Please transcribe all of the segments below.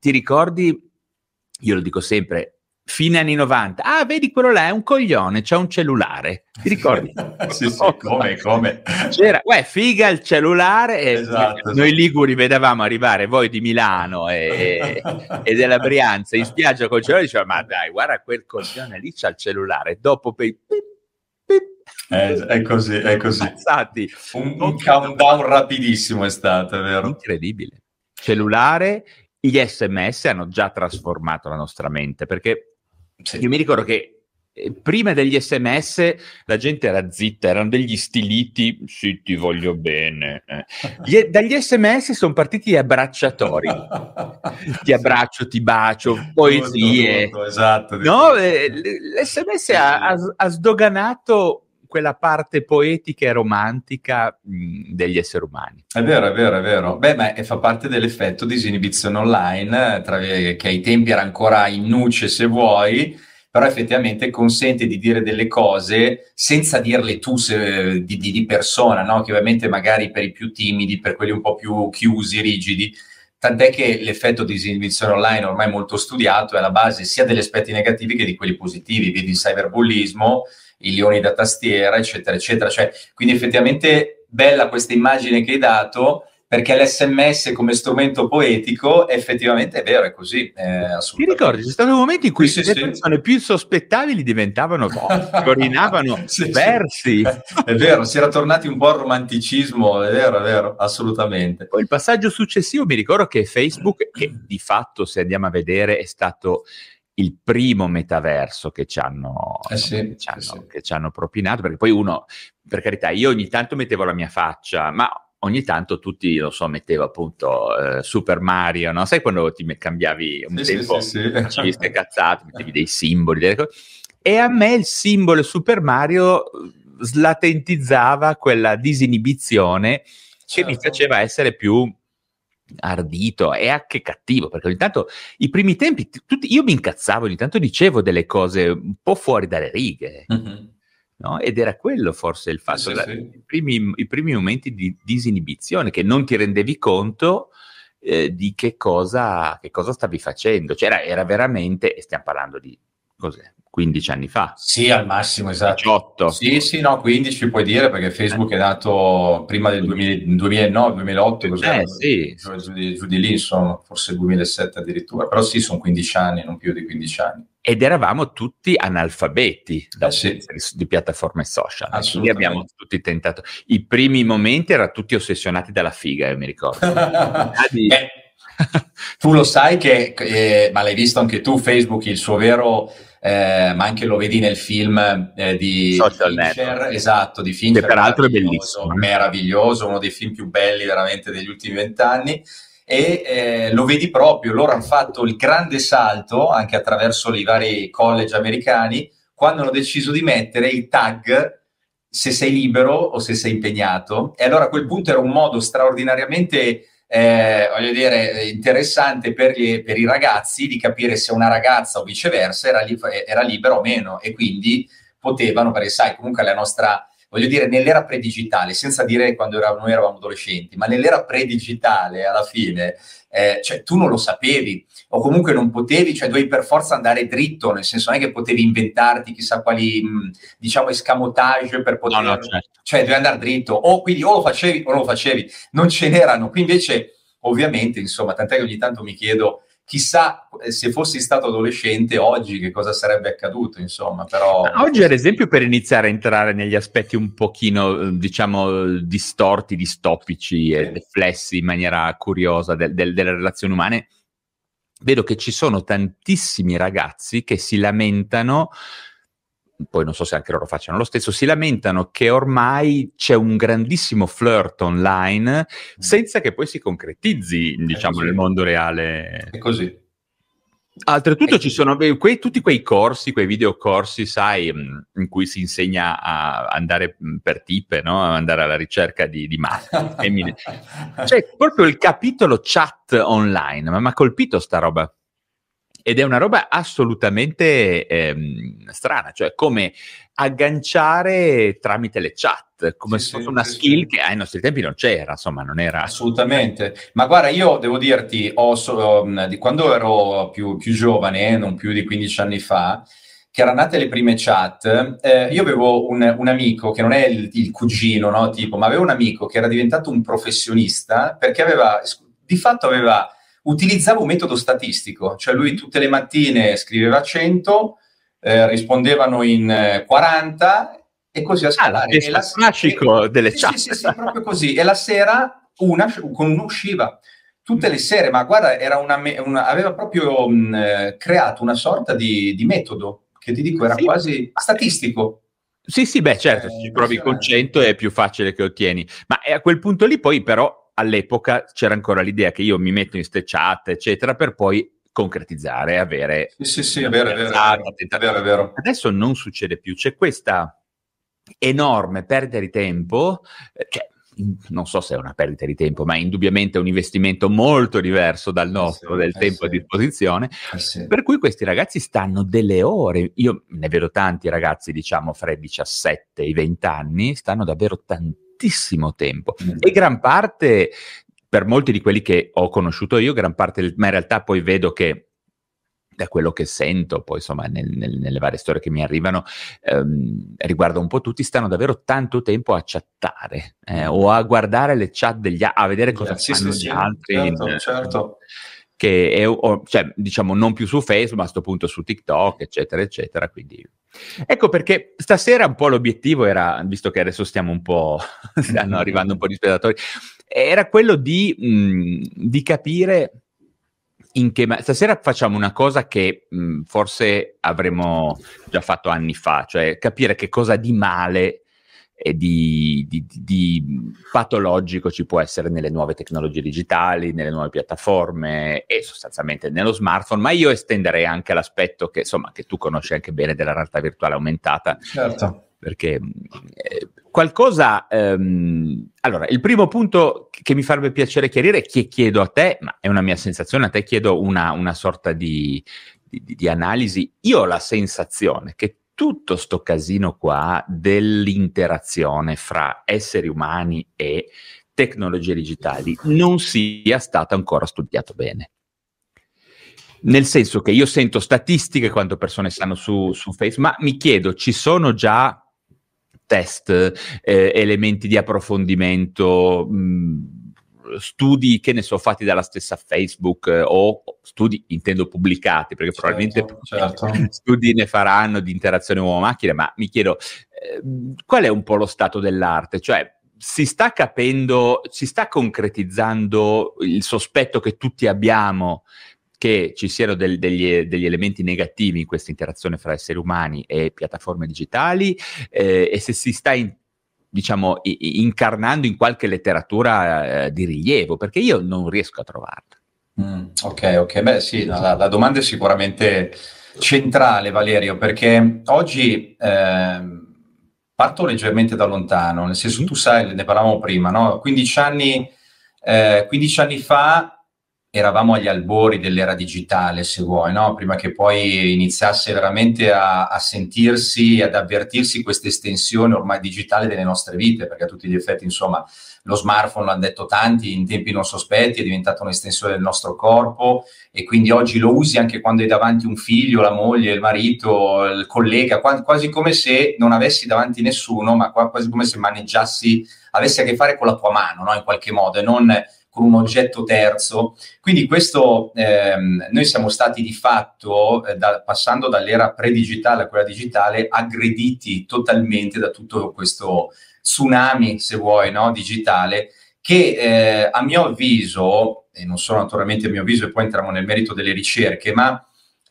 Ti ricordi, io lo dico sempre, fine anni 90, ah vedi quello là è un coglione, c'ha un cellulare, ti ricordi? sì, sì, come, come? C'era, uè, figa il cellulare e esatto, noi Liguri vedevamo arrivare voi di Milano e, e della Brianza in spiaggia col cellulare dicevamo, ma dai, guarda quel coglione lì c'ha il cellulare, dopo per eh, è così, è così. Un, un countdown rapidissimo è stato, è vero? Incredibile. Cellulare, gli sms hanno già trasformato la nostra mente perché sì. io mi ricordo che eh, prima degli sms la gente era zitta, erano degli stiliti, sì ti voglio bene. Eh. Gli, dagli sms sono partiti gli abbracciatori, ti abbraccio, ti bacio, poesie. Tutto, tutto, esatto. No, eh, l'sms ha, ha, ha sdoganato quella parte poetica e romantica mh, degli esseri umani. È vero, è vero, è vero. Beh, ma fa parte dell'effetto disinibizione online, tra, che ai tempi era ancora in nuce se vuoi, però effettivamente consente di dire delle cose senza dirle tu se, di, di, di, persona, no? che ovviamente magari per i più timidi, per quelli un po' più chiusi, rigidi, tant'è che l'effetto di disinibizione online ormai molto studiato è alla base sia degli aspetti negativi che di quelli positivi, vedi il cyberbullismo, i leoni da tastiera, eccetera, eccetera. Cioè, quindi effettivamente bella questa immagine che hai dato, perché l'SMS come strumento poetico effettivamente è vero, è così. È Ti ricordi, c'è stato un momento in cui sì, le sì, persone sì. più sospettabili diventavano corinavano sì, versi. È vero, si era tornati un po' al romanticismo, è vero, è vero, assolutamente. Poi il passaggio successivo mi ricordo che Facebook, che di fatto se andiamo a vedere è stato il primo metaverso che ci hanno, eh sì, che ci hanno, sì. che ci hanno propinato, perché poi uno, per carità, io ogni tanto mettevo la mia faccia, ma ogni tanto tutti, lo so, mettevo appunto eh, Super Mario, no? Sai quando ti cambiavi un sì, tempo, sì, sì, facevi queste cazzate, mettevi dei simboli, delle cose. e a me il simbolo Super Mario slatentizzava quella disinibizione certo. che mi faceva essere più ardito e anche cattivo, perché ogni tanto i primi tempi, tutti, io mi incazzavo, ogni tanto dicevo delle cose un po' fuori dalle righe. Mm-hmm. No? Ed era quello forse il fatto, sì, la, sì. I, primi, i, primi, momenti di disinibizione, che non ti rendevi conto eh, di che cosa, che cosa, stavi facendo. Cioè era, era veramente, e stiamo parlando di cos'è, 15 anni fa. Sì, al massimo, esatto. 18. Sì, sì, no, 15 puoi dire perché Facebook è nato prima del 2000, 2009, 2008, così. Eh, sì. Giù, giù, di, giù, di, lì, insomma, forse 2007 addirittura, però sì, sono 15 anni, non più di 15 anni. Ed eravamo tutti analfabeti eh, sì. di piattaforme social. Quindi abbiamo tutti tentato. I primi momenti erano tutti ossessionati dalla figa, io mi ricordo. tu lo sai che, eh, ma l'hai visto anche tu, Facebook, il suo vero eh, ma anche lo vedi nel film eh, di Social Fincher, esatto, di Fincher, che peraltro è bellissimo, meraviglioso, uno dei film più belli veramente degli ultimi vent'anni. E eh, lo vedi proprio, loro hanno fatto il grande salto anche attraverso i vari college americani quando hanno deciso di mettere il tag se sei libero o se sei impegnato. E allora a quel punto era un modo straordinariamente eh, voglio dire, interessante per, gli, per, i ragazzi di capire se una ragazza o viceversa era, li, era libera o meno e quindi potevano, perché sai, comunque la nostra, voglio dire, nell'era predigitale, senza dire quando era, noi eravamo adolescenti, ma nell'era predigitale alla fine, eh, cioè tu non lo sapevi o comunque non potevi, cioè dovevi per forza andare dritto, nel senso non è che potevi inventarti chissà quali, diciamo, escamotage per poter... No, no, certo. Cioè dovevi andare dritto, o quindi o lo facevi o non lo facevi, non ce n'erano. Qui invece, ovviamente, insomma, tant'è che ogni tanto mi chiedo chissà eh, se fossi stato adolescente oggi che cosa sarebbe accaduto, insomma, però... Oggi, ad esempio, per iniziare a entrare negli aspetti un pochino, eh, diciamo, distorti, distopici sì. e deflessi in maniera curiosa del, del, delle relazioni umane, vedo che ci sono tantissimi ragazzi che si lamentano poi non so se anche loro facciano lo stesso, si lamentano che ormai c'è un grandissimo flirt online mm. senza che poi si concretizzi, diciamo, nel mondo reale. È così. Oltretutto ci sono quei, tutti quei corsi, quei videocorsi, sai, mm, in cui si insegna a andare mm, per tipe, no? A andare alla ricerca di, di maschi, femmine. C'è proprio il capitolo chat online, ma mi ha colpito sta roba. Ed è una roba assolutamente ehm, strana, cioè come agganciare tramite le chat, come sì, se fosse sì, una skill sì. che ai nostri tempi non c'era, insomma, non era... Assolutamente. Ma guarda, io devo dirti, so, di quando ero più, più, giovane, non più di 15 anni fa, che erano nate le prime chat, eh, io avevo un, un, amico che non è il, il cugino, no, tipo, ma avevo un amico che era diventato un professionista perché aveva, di fatto aveva utilizzava un metodo statistico, cioè lui tutte le mattine scriveva 100, eh, rispondevano in 40 eh, e così a scalare. Ah, la, classico e, delle chat. Sì, sì, sì, proprio così. E la sera una con uno usciva. Tutte le sere, ma guarda, era una, una, aveva proprio mh, eh, creato una sorta di, di, metodo che ti dico era sì. quasi statistico. Sì, sì, beh, certo, eh, se ci provi con 100 è più facile che ottieni. Ma a quel punto lì poi però all'epoca c'era ancora l'idea che io mi metto in ste chat, eccetera, per poi concretizzare, avere... Sì, sì, sì, è vero, è vero, è vero, è vero. Adesso non succede più, c'è questa enorme perdita di tempo, eh, cioè, non so se è una perdita di tempo, ma indubbiamente è un investimento molto diverso dal nostro, eh sì, del eh tempo sì. a disposizione, eh sì. per cui questi ragazzi stanno delle ore, io ne vedo tanti ragazzi, diciamo, fra i 17 e i 20 anni, stanno davvero tantissimo tantissimo tempo mm. e gran parte, per molti di quelli che ho conosciuto io, gran parte, ma in realtà poi vedo che da quello che sento, poi insomma nel, nel, nelle varie storie che mi arrivano, ehm, riguardo un po' tutti, stanno davvero tanto tempo a chattare eh, o a guardare le chat degli altri, a vedere cosa sì, fanno sì, gli altri. Certo, in, certo che è, o, cioè, diciamo, non più su Facebook, ma a questo punto su TikTok, eccetera, eccetera. Quindi, ecco perché stasera un po' l'obiettivo era, visto che adesso stiamo un po', stanno arrivando un po' di spettatori, era quello di, mh, di capire in che ma- stasera facciamo una cosa che mh, forse avremmo già fatto anni fa, cioè capire che cosa di male di, di, di, patologico ci può essere nelle nuove tecnologie digitali, nelle nuove piattaforme e sostanzialmente nello smartphone, ma io estenderei anche l'aspetto che, insomma, che tu conosci anche bene della realtà virtuale aumentata. Certo. Perché eh, qualcosa... Ehm, allora, il primo punto che mi farebbe piacere chiarire, che chiedo a te, ma è una mia sensazione, a te chiedo una, una sorta di, di, di analisi. Io ho la sensazione che tutto sto casino qua dell'interazione fra esseri umani e tecnologie digitali non sia stato ancora studiato bene. Nel senso che io sento statistiche quante persone stanno su, su Facebook, ma mi chiedo, ci sono già test, eh, elementi di approfondimento, mh, studi che ne so fatti dalla stessa Facebook eh, o studi intendo pubblicati perché certo, probabilmente certo. studi ne faranno di interazione uomo-macchina ma mi chiedo eh, qual è un po' lo stato dell'arte cioè si sta capendo si sta concretizzando il sospetto che tutti abbiamo che ci siano del, degli, degli, elementi negativi in questa interazione fra esseri umani e piattaforme digitali eh, e se si sta in, diciamo, incarnando in qualche letteratura eh, di rilievo, perché io non riesco a trovarla. Mm, ok, ok, beh sì, la, la, domanda è sicuramente centrale Valerio, perché oggi eh, parto leggermente da lontano, nel senso tu sai, ne parlavamo prima, no? 15 anni, eh, 15 anni fa eravamo agli albori dell'era digitale, se vuoi, no? prima che poi iniziasse veramente a, a sentirsi ad avvertirsi questa estensione ormai digitale delle nostre vite, perché a tutti gli effetti, insomma, lo smartphone, l'hanno detto tanti, in tempi non sospetti, è diventato un'estensione del nostro corpo e quindi oggi lo usi anche quando hai davanti un figlio, la moglie, il marito, il collega, quasi come se non avessi davanti nessuno, ma quasi come se maneggiassi, avessi a che fare con la tua mano, no? in qualche modo, e non con un oggetto terzo. Quindi questo, ehm, noi siamo stati di fatto, eh, da, passando dall'era pre-digitale a quella digitale, aggrediti totalmente da tutto questo tsunami, se vuoi, no, digitale, che eh, a mio avviso, e non solo naturalmente a mio avviso, e poi entriamo nel merito delle ricerche, ma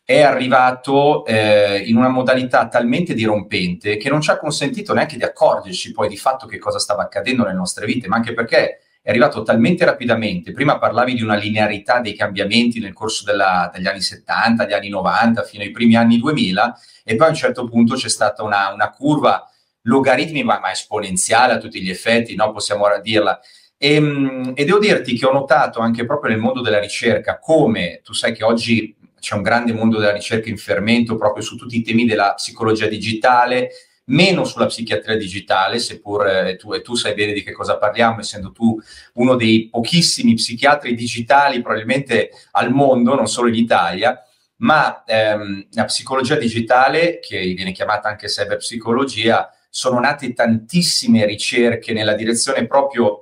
è arrivato eh, in una modalità talmente dirompente che non ci ha consentito neanche di accorgerci poi di fatto che cosa stava accadendo nelle nostre vite, ma anche perché è arrivato talmente rapidamente. Prima parlavi di una linearità dei cambiamenti nel corso della, degli anni 70, degli anni 90, fino ai primi anni 2000, e poi a un certo punto c'è stata una, una curva logaritmica, ma esponenziale a tutti gli effetti, no? possiamo ora dirla. E, ehm, e, devo dirti che ho notato anche proprio nel mondo della ricerca come tu sai che oggi c'è un grande mondo della ricerca in fermento proprio su tutti i temi della psicologia digitale, meno sulla psichiatria digitale, seppur eh, tu, e tu sai bene di che cosa parliamo, essendo tu uno dei pochissimi psichiatri digitali probabilmente al mondo, non solo in Italia, ma ehm, la psicologia digitale, che viene chiamata anche cyberpsicologia, sono nate tantissime ricerche nella direzione proprio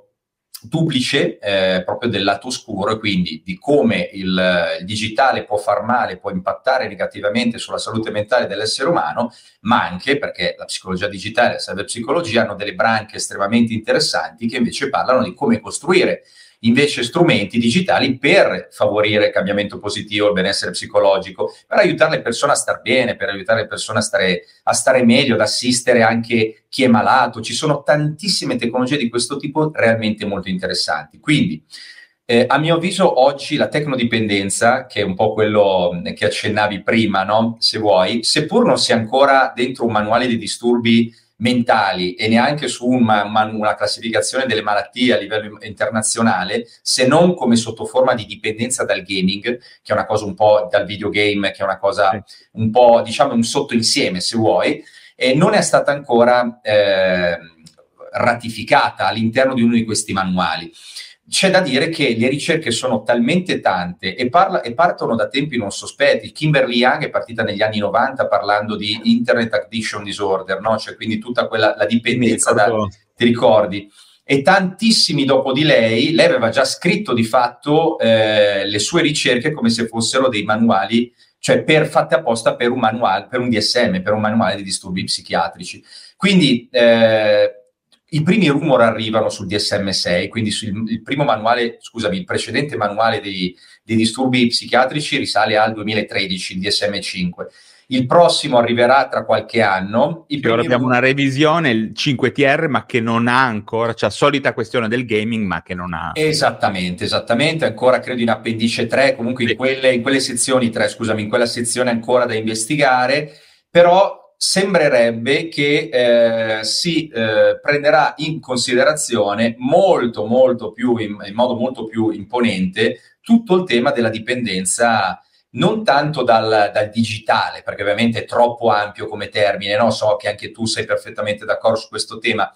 duplice eh, proprio del lato oscuro e quindi di come il, il, digitale può far male, può impattare negativamente sulla salute mentale dell'essere umano, ma anche perché la psicologia digitale e la cyberpsicologia hanno delle branche estremamente interessanti che invece parlano di come costruire invece strumenti digitali per favorire il cambiamento positivo, il benessere psicologico, per aiutare le persone a star bene, per aiutare le persone a stare, a stare meglio, ad assistere anche chi è malato. Ci sono tantissime tecnologie di questo tipo realmente molto interessanti. Quindi, eh, a mio avviso, oggi la tecnodipendenza, che è un po' quello che accennavi prima, no? se vuoi, seppur non sia ancora dentro un manuale di disturbi mentali e neanche su una, una, classificazione delle malattie a livello internazionale, se non come sotto forma di dipendenza dal gaming, che è una cosa un po' dal videogame, che è una cosa un po', diciamo, un sottoinsieme, se vuoi, e non è stata ancora eh, ratificata all'interno di uno di questi manuali c'è da dire che le ricerche sono talmente tante e, parla, e, partono da tempi non sospetti. Kimberly Young è partita negli anni 90 parlando di Internet Addiction Disorder, no? cioè quindi tutta quella la dipendenza da, ti ricordi? E tantissimi dopo di lei, lei aveva già scritto di fatto eh, le sue ricerche come se fossero dei manuali, cioè per, fatte apposta per un manuale, per un DSM, per un manuale di disturbi psichiatrici. Quindi eh, i primi rumor arrivano sul DSM-6, quindi sul, il primo manuale, scusami, il precedente manuale dei, dei disturbi psichiatrici risale al 2013, il DSM-5. Il prossimo arriverà tra qualche anno. I ora abbiamo una revisione, il 5TR, ma che non ha ancora, cioè solita questione del gaming, ma che non ha. Esattamente, esattamente. Ancora credo in appendice 3, comunque in quelle, in quelle sezioni 3, scusami, in quella sezione ancora da investigare. Però sembrerebbe che eh, si eh, prenderà in considerazione molto, molto più, in, in, modo molto più imponente, tutto il tema della dipendenza non tanto dal, dal, digitale, perché ovviamente è troppo ampio come termine, no? so che anche tu sei perfettamente d'accordo su questo tema,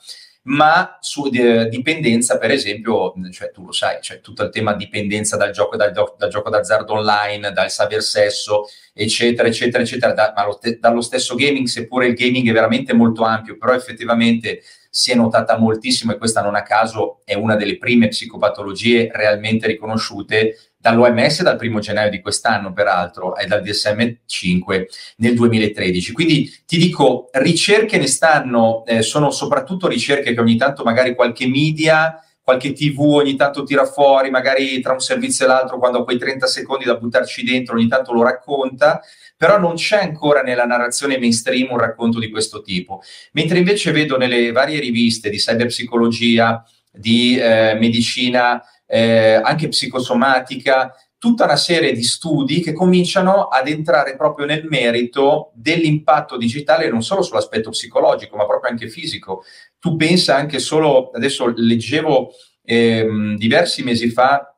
ma su eh, dipendenza, per esempio, cioè tu lo sai, c'è tutto il tema dipendenza dal gioco, dal, dal gioco d'azzardo online, dal cybersesso, eccetera, eccetera, eccetera, da, ma lo, dallo stesso gaming, seppure il gaming è veramente molto ampio, però effettivamente si è notata moltissimo e questa non a caso è una delle prime psicopatologie realmente riconosciute dall'OMS dal primo gennaio di quest'anno, peraltro, e dal DSM-5 nel 2013. Quindi ti dico, ricerche ne stanno, eh, sono soprattutto ricerche che ogni tanto magari qualche media qualche TV ogni tanto tira fuori, magari tra un servizio e l'altro, quando ho quei 30 secondi da buttarci dentro, ogni tanto lo racconta, però non c'è ancora nella narrazione mainstream un racconto di questo tipo. Mentre invece vedo nelle varie riviste di cyberpsicologia, di eh, medicina eh, anche psicosomatica, tutta una serie di studi che cominciano ad entrare proprio nel merito dell'impatto digitale non solo sull'aspetto psicologico, ma proprio anche fisico. Tu pensa anche solo, adesso leggevo ehm, diversi mesi fa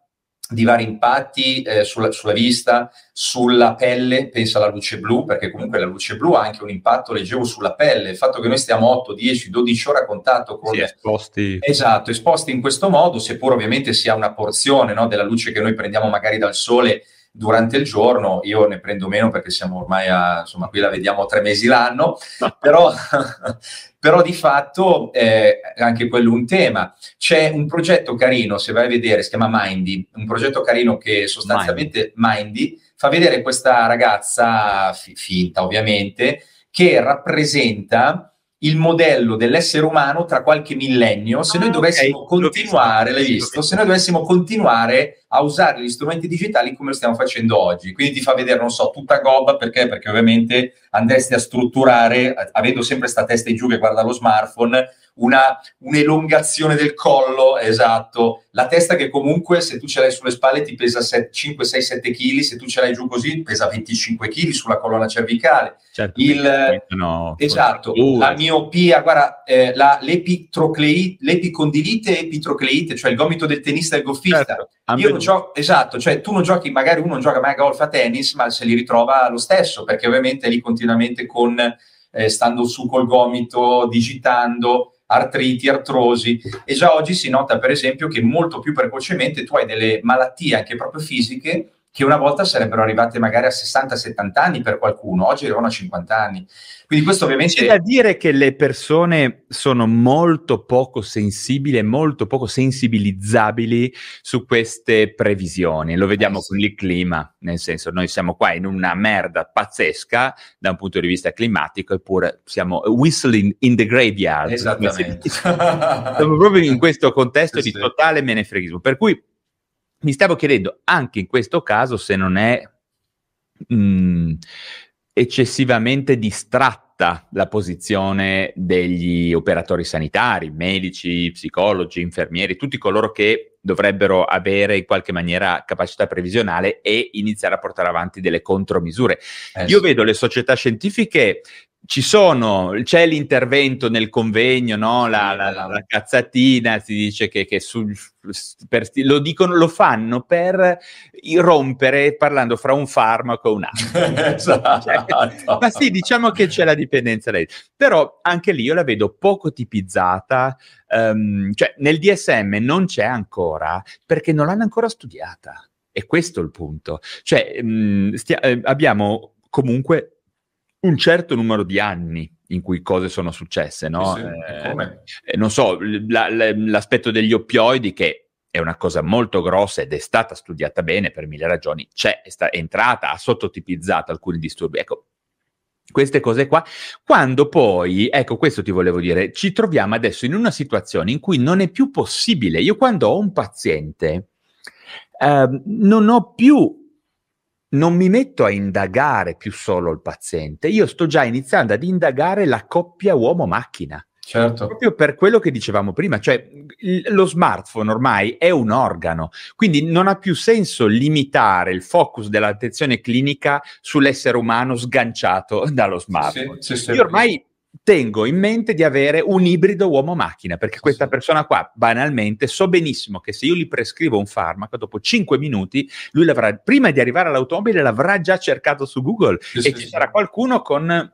di vari impatti eh, sulla, sulla, vista, sulla pelle, pensa alla luce blu, perché comunque la luce blu ha anche un impatto, leggevo, sulla pelle, il fatto che noi stiamo 8, 10, 12 ore a contatto con... Sì, esposti. Esatto, esposti in questo modo, seppur ovviamente sia una porzione no, della luce che noi prendiamo magari dal sole durante il giorno, io ne prendo meno perché siamo ormai a, insomma, qui la vediamo tre mesi l'anno, però, però di fatto eh, anche quello un tema. C'è un progetto carino, se vai a vedere, si chiama Mindy, un progetto carino che sostanzialmente Mindy, Mindy fa vedere questa ragazza, f- finta ovviamente, che rappresenta il modello dell'essere umano tra qualche millennio, se noi ah, dovessimo okay. continuare, l'hai visto, se noi dovessimo continuare a usare gli strumenti digitali come lo stiamo facendo oggi. Quindi ti fa vedere, non so, tutta gobba, perché? Perché ovviamente andresti a strutturare, avendo sempre sta testa in giù che guarda lo smartphone, una, un'elongazione del collo, esatto, la testa che comunque se tu ce l'hai sulle spalle ti pesa 7, 5, 6, 7 kg, se tu ce l'hai giù così pesa 25 kg sulla colonna cervicale. Certo, Il, no, esatto, uh, la miopia, guarda, eh, la, l'epicondilite e epitrocleite, cioè il gomito del tennista e del golfista. Certo, Io non gioco, esatto, cioè tu non giochi, magari uno non gioca mai a golf a tennis, ma se li ritrova lo stesso, perché ovviamente è lì continuamente con, eh, stando su col gomito, digitando artriti, artrosi. E già oggi si nota per esempio che molto più precocemente tu hai delle malattie anche proprio fisiche che una volta sarebbero arrivate magari a 60-70 anni per qualcuno, oggi arrivano a 50 anni. Quindi questo ovviamente... C'è da dire che le persone sono molto poco sensibili e molto poco sensibilizzabili su queste previsioni. Lo vediamo eh sì. con il clima, nel senso noi siamo qua in una merda pazzesca da un punto di vista climatico, eppure siamo whistling in the graveyard. Esattamente. Siamo proprio in questo contesto sì, di totale menefreghismo. Per cui mi stavo chiedendo anche in questo caso se non è mh, mm, eccessivamente distratta la posizione degli operatori sanitari, medici, psicologi, infermieri, tutti coloro che dovrebbero avere in qualche maniera capacità previsionale e iniziare a portare avanti delle contromisure. Eh, Io sì. vedo le società scientifiche ci sono, c'è l'intervento nel convegno, no? la, la, la, la, cazzatina, si dice che, che sul, per, lo, dicono, lo fanno per rompere parlando fra un farmaco e un altro. esatto. cioè, ma sì, diciamo che c'è la dipendenza lei. Però anche lì io la vedo poco tipizzata, um, cioè nel DSM non c'è ancora perché non l'hanno ancora studiata. E questo è il punto. Cioè, mh, stia, eh, abbiamo comunque un certo numero di anni in cui cose sono successe, no? Sì, sì. Eh, non so, la, la, l'aspetto degli oppioidi che è una cosa molto grossa ed è stata studiata bene per mille ragioni, c'è, è, sta, è entrata, ha sottotipizzato alcuni disturbi. Ecco, queste cose qua, quando poi, ecco questo ti volevo dire, ci troviamo adesso in una situazione in cui non è più possibile, io quando ho un paziente eh, non ho più non mi metto a indagare più solo il paziente, io sto già iniziando ad indagare la coppia uomo-macchina. Certo. Proprio per quello che dicevamo prima, cioè il, lo smartphone ormai è un organo, quindi non ha più senso limitare il focus dell'attenzione clinica sull'essere umano sganciato dallo smartphone. Sì, sì, sì, Io ormai tengo in mente di avere un ibrido uomo-macchina, perché questa persona qua, banalmente, so benissimo che se io gli prescrivo un farmaco, dopo 5 minuti, lui l'avrà, prima di arrivare all'automobile, l'avrà già cercato su Google sì, e sì, ci sarà qualcuno con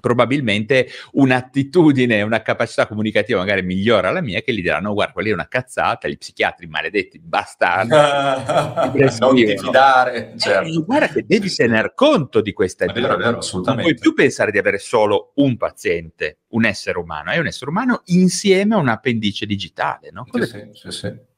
probabilmente un'attitudine, una capacità comunicativa magari migliore alla mia che gli diranno guarda, quella è una cazzata, gli psichiatri maledetti, bastardi. non ti fidare. Certo. Eh, guarda che devi tener conto di questa idea. Non puoi più pensare di avere solo un paziente, un essere umano, è un essere umano insieme a un appendice digitale. No? Sì, sì, sì, sì.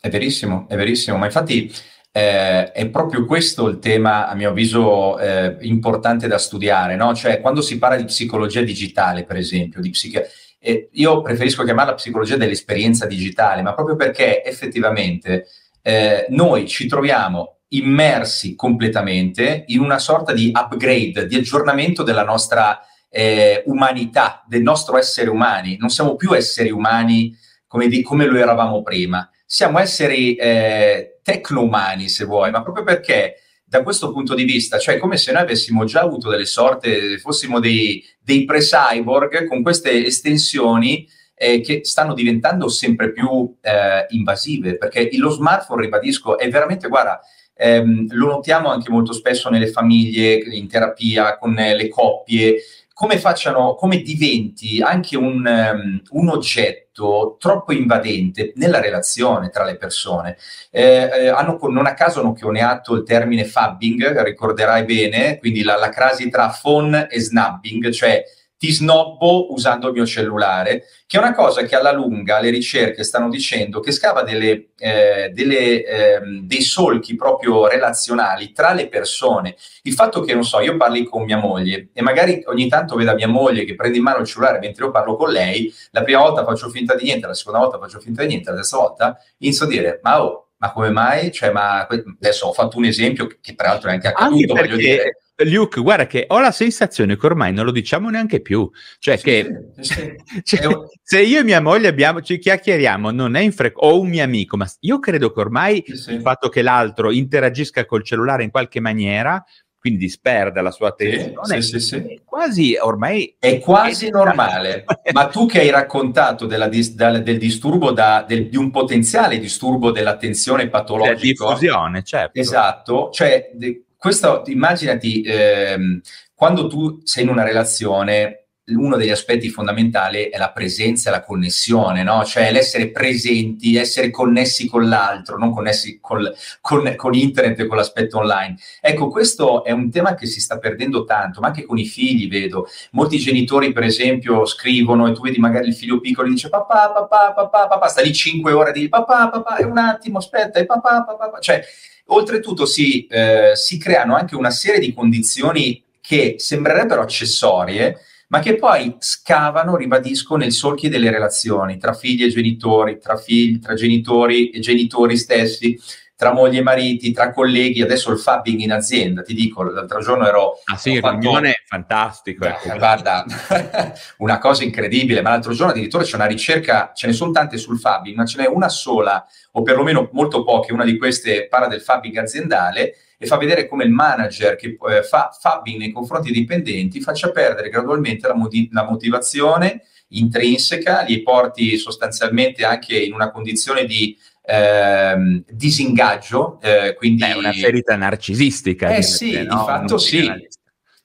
È verissimo, è verissimo, ma infatti eh, è proprio questo il tema, a mio avviso, eh, importante da studiare, no? Cioè, quando si parla di psicologia digitale, per esempio, di psichi- eh, io preferisco chiamarla psicologia dell'esperienza digitale, ma proprio perché effettivamente eh, noi ci troviamo immersi completamente in una sorta di upgrade, di aggiornamento della nostra eh, umanità, del nostro essere umani. Non siamo più esseri umani come, di, come lo eravamo prima siamo esseri eh, tecno-umani, se vuoi, ma proprio perché da questo punto di vista, cioè come se noi avessimo già avuto delle sorte, fossimo dei, dei pre-cyborg con queste estensioni eh, che stanno diventando sempre più eh, invasive, perché lo smartphone, ribadisco, è veramente, guarda, ehm, lo notiamo anche molto spesso nelle famiglie, in terapia, con le coppie, come facciano, come diventi anche un, um, un, oggetto troppo invadente nella relazione tra le persone. Eh, eh, hanno, non a caso hanno coniato il termine fabbing, ricorderai bene, quindi la, la crasi tra phone e snabbing, cioè ti snobbo usando il mio cellulare, che è una cosa che alla lunga le ricerche stanno dicendo che scava delle, eh, delle, eh, dei solchi proprio relazionali tra le persone. Il fatto che, non so, io parli con mia moglie e magari ogni tanto veda mia moglie che prende in mano il cellulare mentre io parlo con lei, la prima volta faccio finta di niente, la seconda volta faccio finta di niente, la terza volta inizio a dire, ma oh, ma come mai? Cioè, ma adesso ho fatto un esempio che, tra l'altro è anche accaduto, anche perché... voglio dire Luke, guarda che ho la sensazione che ormai non lo diciamo neanche più. Cioè, sì, che sì, cioè, un... se io e mia moglie abbiamo, ci chiacchieriamo, non è infrequente, o un mio amico, ma io credo che ormai sì, il fatto che l'altro interagisca col cellulare in qualche maniera, quindi disperda la sua attenzione, sì, sì, è quasi ormai... È quasi normale. ma tu che hai raccontato della, del, del disturbo, da, del, di un potenziale disturbo dell'attenzione patologica... La diffusione, certo. Esatto, cioè... De, questo immaginati ehm, quando tu sei in una relazione uno degli aspetti fondamentali è la presenza e la connessione, no? cioè l'essere presenti, essere connessi con l'altro, non connessi col, con, con, internet e con l'aspetto online. Ecco, questo è un tema che si sta perdendo tanto, ma anche con i figli vedo. Molti genitori, per esempio, scrivono e tu vedi magari il figlio piccolo e dice papà, papà, papà, papà, sta lì cinque ore di papà, papà, è un attimo, aspetta, e papà, papà, papà. Cioè, Oltretutto si, eh, si creano anche una serie di condizioni che sembrerebbero accessorie, ma che poi scavano, ribadisco, nel solchi delle relazioni tra figli e genitori, tra figli, tra genitori e genitori stessi, tra mogli e mariti, tra colleghi, adesso il fabbing in azienda, ti dico, l'altro giorno ero... Ah sì, il fatto... è fantastico. Ecco. Eh, guarda, una cosa incredibile, ma l'altro giorno addirittura c'è una ricerca, ce ne sono tante sul fabbing, ma ce n'è una sola, o perlomeno molto poche, una di queste parla del fabbing aziendale, e fa vedere come il manager che eh, fa fabbing nei confronti dei dipendenti faccia perdere gradualmente la, moti- la motivazione intrinseca, li porti sostanzialmente anche in una condizione di eh, disingaggio. Eh, quindi... È una ferita narcisistica. Eh sì, te, no? di fatto sì.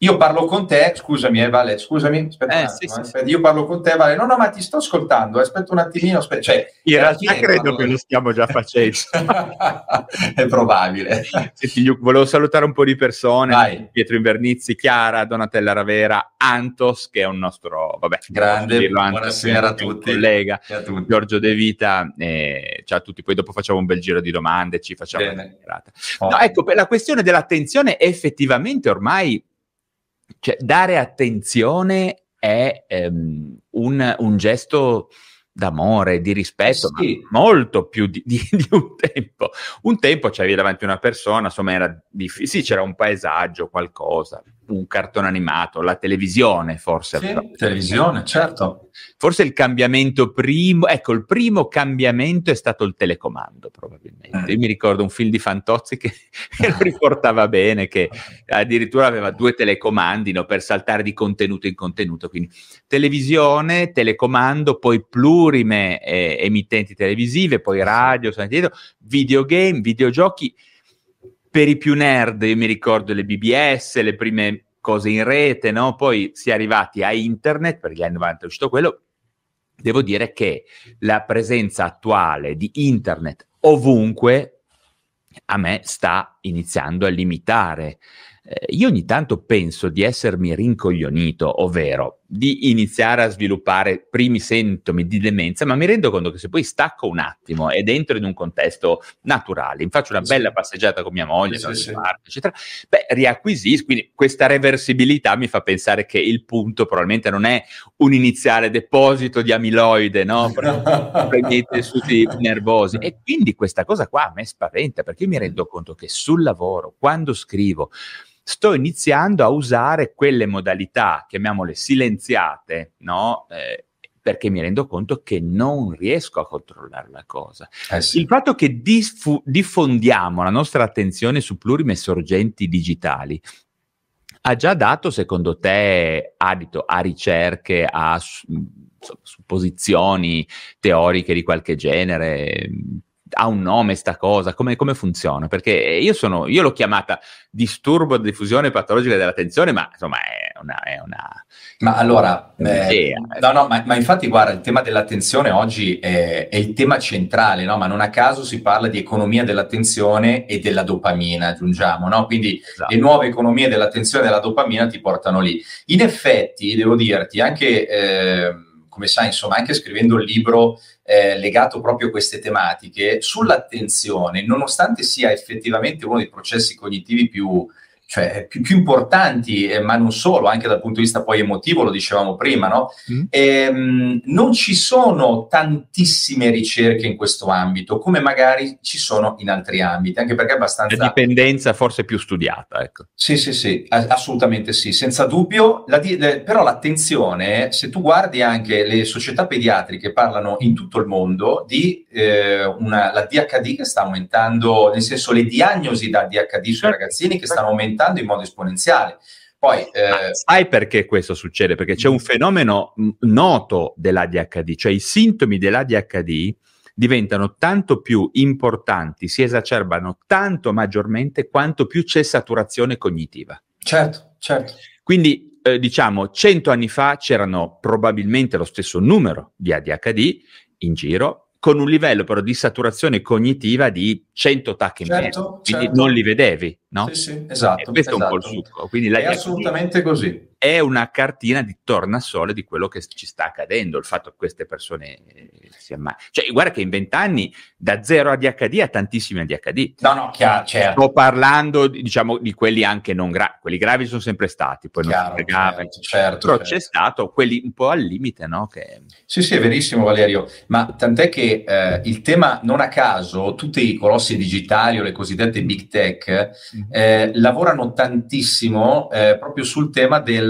Io parlo con te, scusami, eh, Vale, scusami, aspetta, eh, attimo, sì, aspetta, sì. io parlo con te, Vale, no, no, ma ti sto ascoltando, aspetta un attimino, aspetta, cioè, in realtà credo parlo... che lo stiamo già facendo. È probabile. Senti, Luke, volevo salutare un po' di persone, Vai. Pietro Invernizzi, Chiara, Donatella Ravera, Antos, che è un nostro, vabbè, grande, dirlo, Antos, buonasera a tutti, collega, a tutti. Giorgio De Vita, eh, ciao a tutti, poi dopo facciamo un bel giro di domande, ci facciamo Bene. una. Oh. No, ecco, la questione dell'attenzione effettivamente ormai cioè, dare attenzione è ehm, un, un, gesto d'amore, di rispetto, sì. molto più di, di, di, un tempo. Un tempo c'avevi davanti una persona, insomma, era difficile, sì, c'era un paesaggio, qualcosa, un cartone animato, la televisione forse. Sì, televisione, certo. Forse il cambiamento primo, ecco, il primo cambiamento è stato il telecomando probabilmente. Mm. Io mi ricordo un film di Fantozzi che, che lo riportava bene, che addirittura aveva due telecomandi no, per saltare di contenuto in contenuto, quindi televisione, telecomando, poi plurime eh, emittenti televisive, poi radio, videogame, videogiochi per i più nerd, io mi ricordo le BBS, le prime cose in rete, no? Poi si è arrivati a internet, per gli anni 90 è uscito quello. Devo dire che la presenza attuale di internet ovunque a me sta iniziando a limitare eh, io ogni tanto penso di essermi rincoglionito, ovvero di iniziare a sviluppare primi sintomi di demenza, ma mi rendo conto che se poi stacco un attimo ed entro in un contesto naturale, faccio una sì. bella passeggiata con mia moglie, sì, sì. Parte, eccetera, beh, riacquisisco, quindi questa reversibilità mi fa pensare che il punto probabilmente non è un iniziale deposito di amiloide, no? per i tessuti nervosi. E quindi questa cosa qua a me spaventa, perché io mi rendo conto che sul lavoro, quando scrivo, sto iniziando a usare quelle modalità, chiamiamole silenziate, no? Eh, perché mi rendo conto che non riesco a controllare la cosa. Eh sì. Il fatto che diffu- diffondiamo la nostra attenzione su plurime sorgenti digitali ha già dato, secondo te, adito a ricerche, a supposizioni teoriche di qualche genere? Ha un nome sta cosa? Come, come funziona? Perché io, sono, io l'ho chiamata disturbo di diffusione patologica dell'attenzione, ma insomma è una... È una ma allora, eh, no, no, ma, ma, infatti guarda, il tema dell'attenzione oggi è, è il tema centrale, no? ma non a caso si parla di economia dell'attenzione e della dopamina, aggiungiamo, no? quindi esatto. le nuove economie dell'attenzione e della dopamina ti portano lì. In effetti, devo dirti, anche... Eh, come sai, insomma, anche scrivendo il libro eh, legato proprio a queste tematiche, sull'attenzione, nonostante sia effettivamente uno dei processi cognitivi più cioè, più, più importanti, eh, ma non solo, anche dal punto di vista poi emotivo, lo dicevamo prima, no? Mm. Ehm, non ci sono tantissime ricerche in questo ambito, come magari ci sono in altri ambiti, anche perché è abbastanza... La dipendenza forse più studiata, ecco. Sì, sì, sì, assolutamente sì, senza dubbio. La di- le, però l'attenzione, se tu guardi anche le società pediatriche parlano in tutto il mondo di eh, una, la DHD che sta aumentando, nel senso le diagnosi da DHD sui certo. ragazzini che stanno aumentando aumentando in modo esponenziale. Poi, eh... Sai perché questo succede? Perché c'è un fenomeno noto dell'ADHD, cioè i sintomi dell'ADHD diventano tanto più importanti, si esacerbano tanto maggiormente quanto più c'è saturazione cognitiva. Certo, certo. Quindi eh, diciamo, cento anni fa c'erano probabilmente lo stesso numero di ADHD in giro, con un livello però di saturazione cognitiva di 100 tacche certo, in meno, quindi certo. non li vedevi, no? Sì, sì, esatto. E questo esatto. è un po' il succo. Quindi è assolutamente così. È una cartina di tornasole di quello che ci sta accadendo, il fatto che queste persone eh, si ammalino. Cioè, guarda che in vent'anni da zero ADHD a tantissimi ADHD. No, no, chiaro, certo. Sto parlando, diciamo, di quelli anche non gravi. Quelli gravi sono sempre stati, poi chiaro, non si fregava. Certo, certo, però certo. c'è stato quelli un po' al limite, no? Che... Sì, sì, è verissimo Valerio, ma tant'è che eh, il tema, non a caso, tutti i colossi digitali o le cosiddette big tech mm-hmm. eh, lavorano tantissimo eh, proprio sul tema del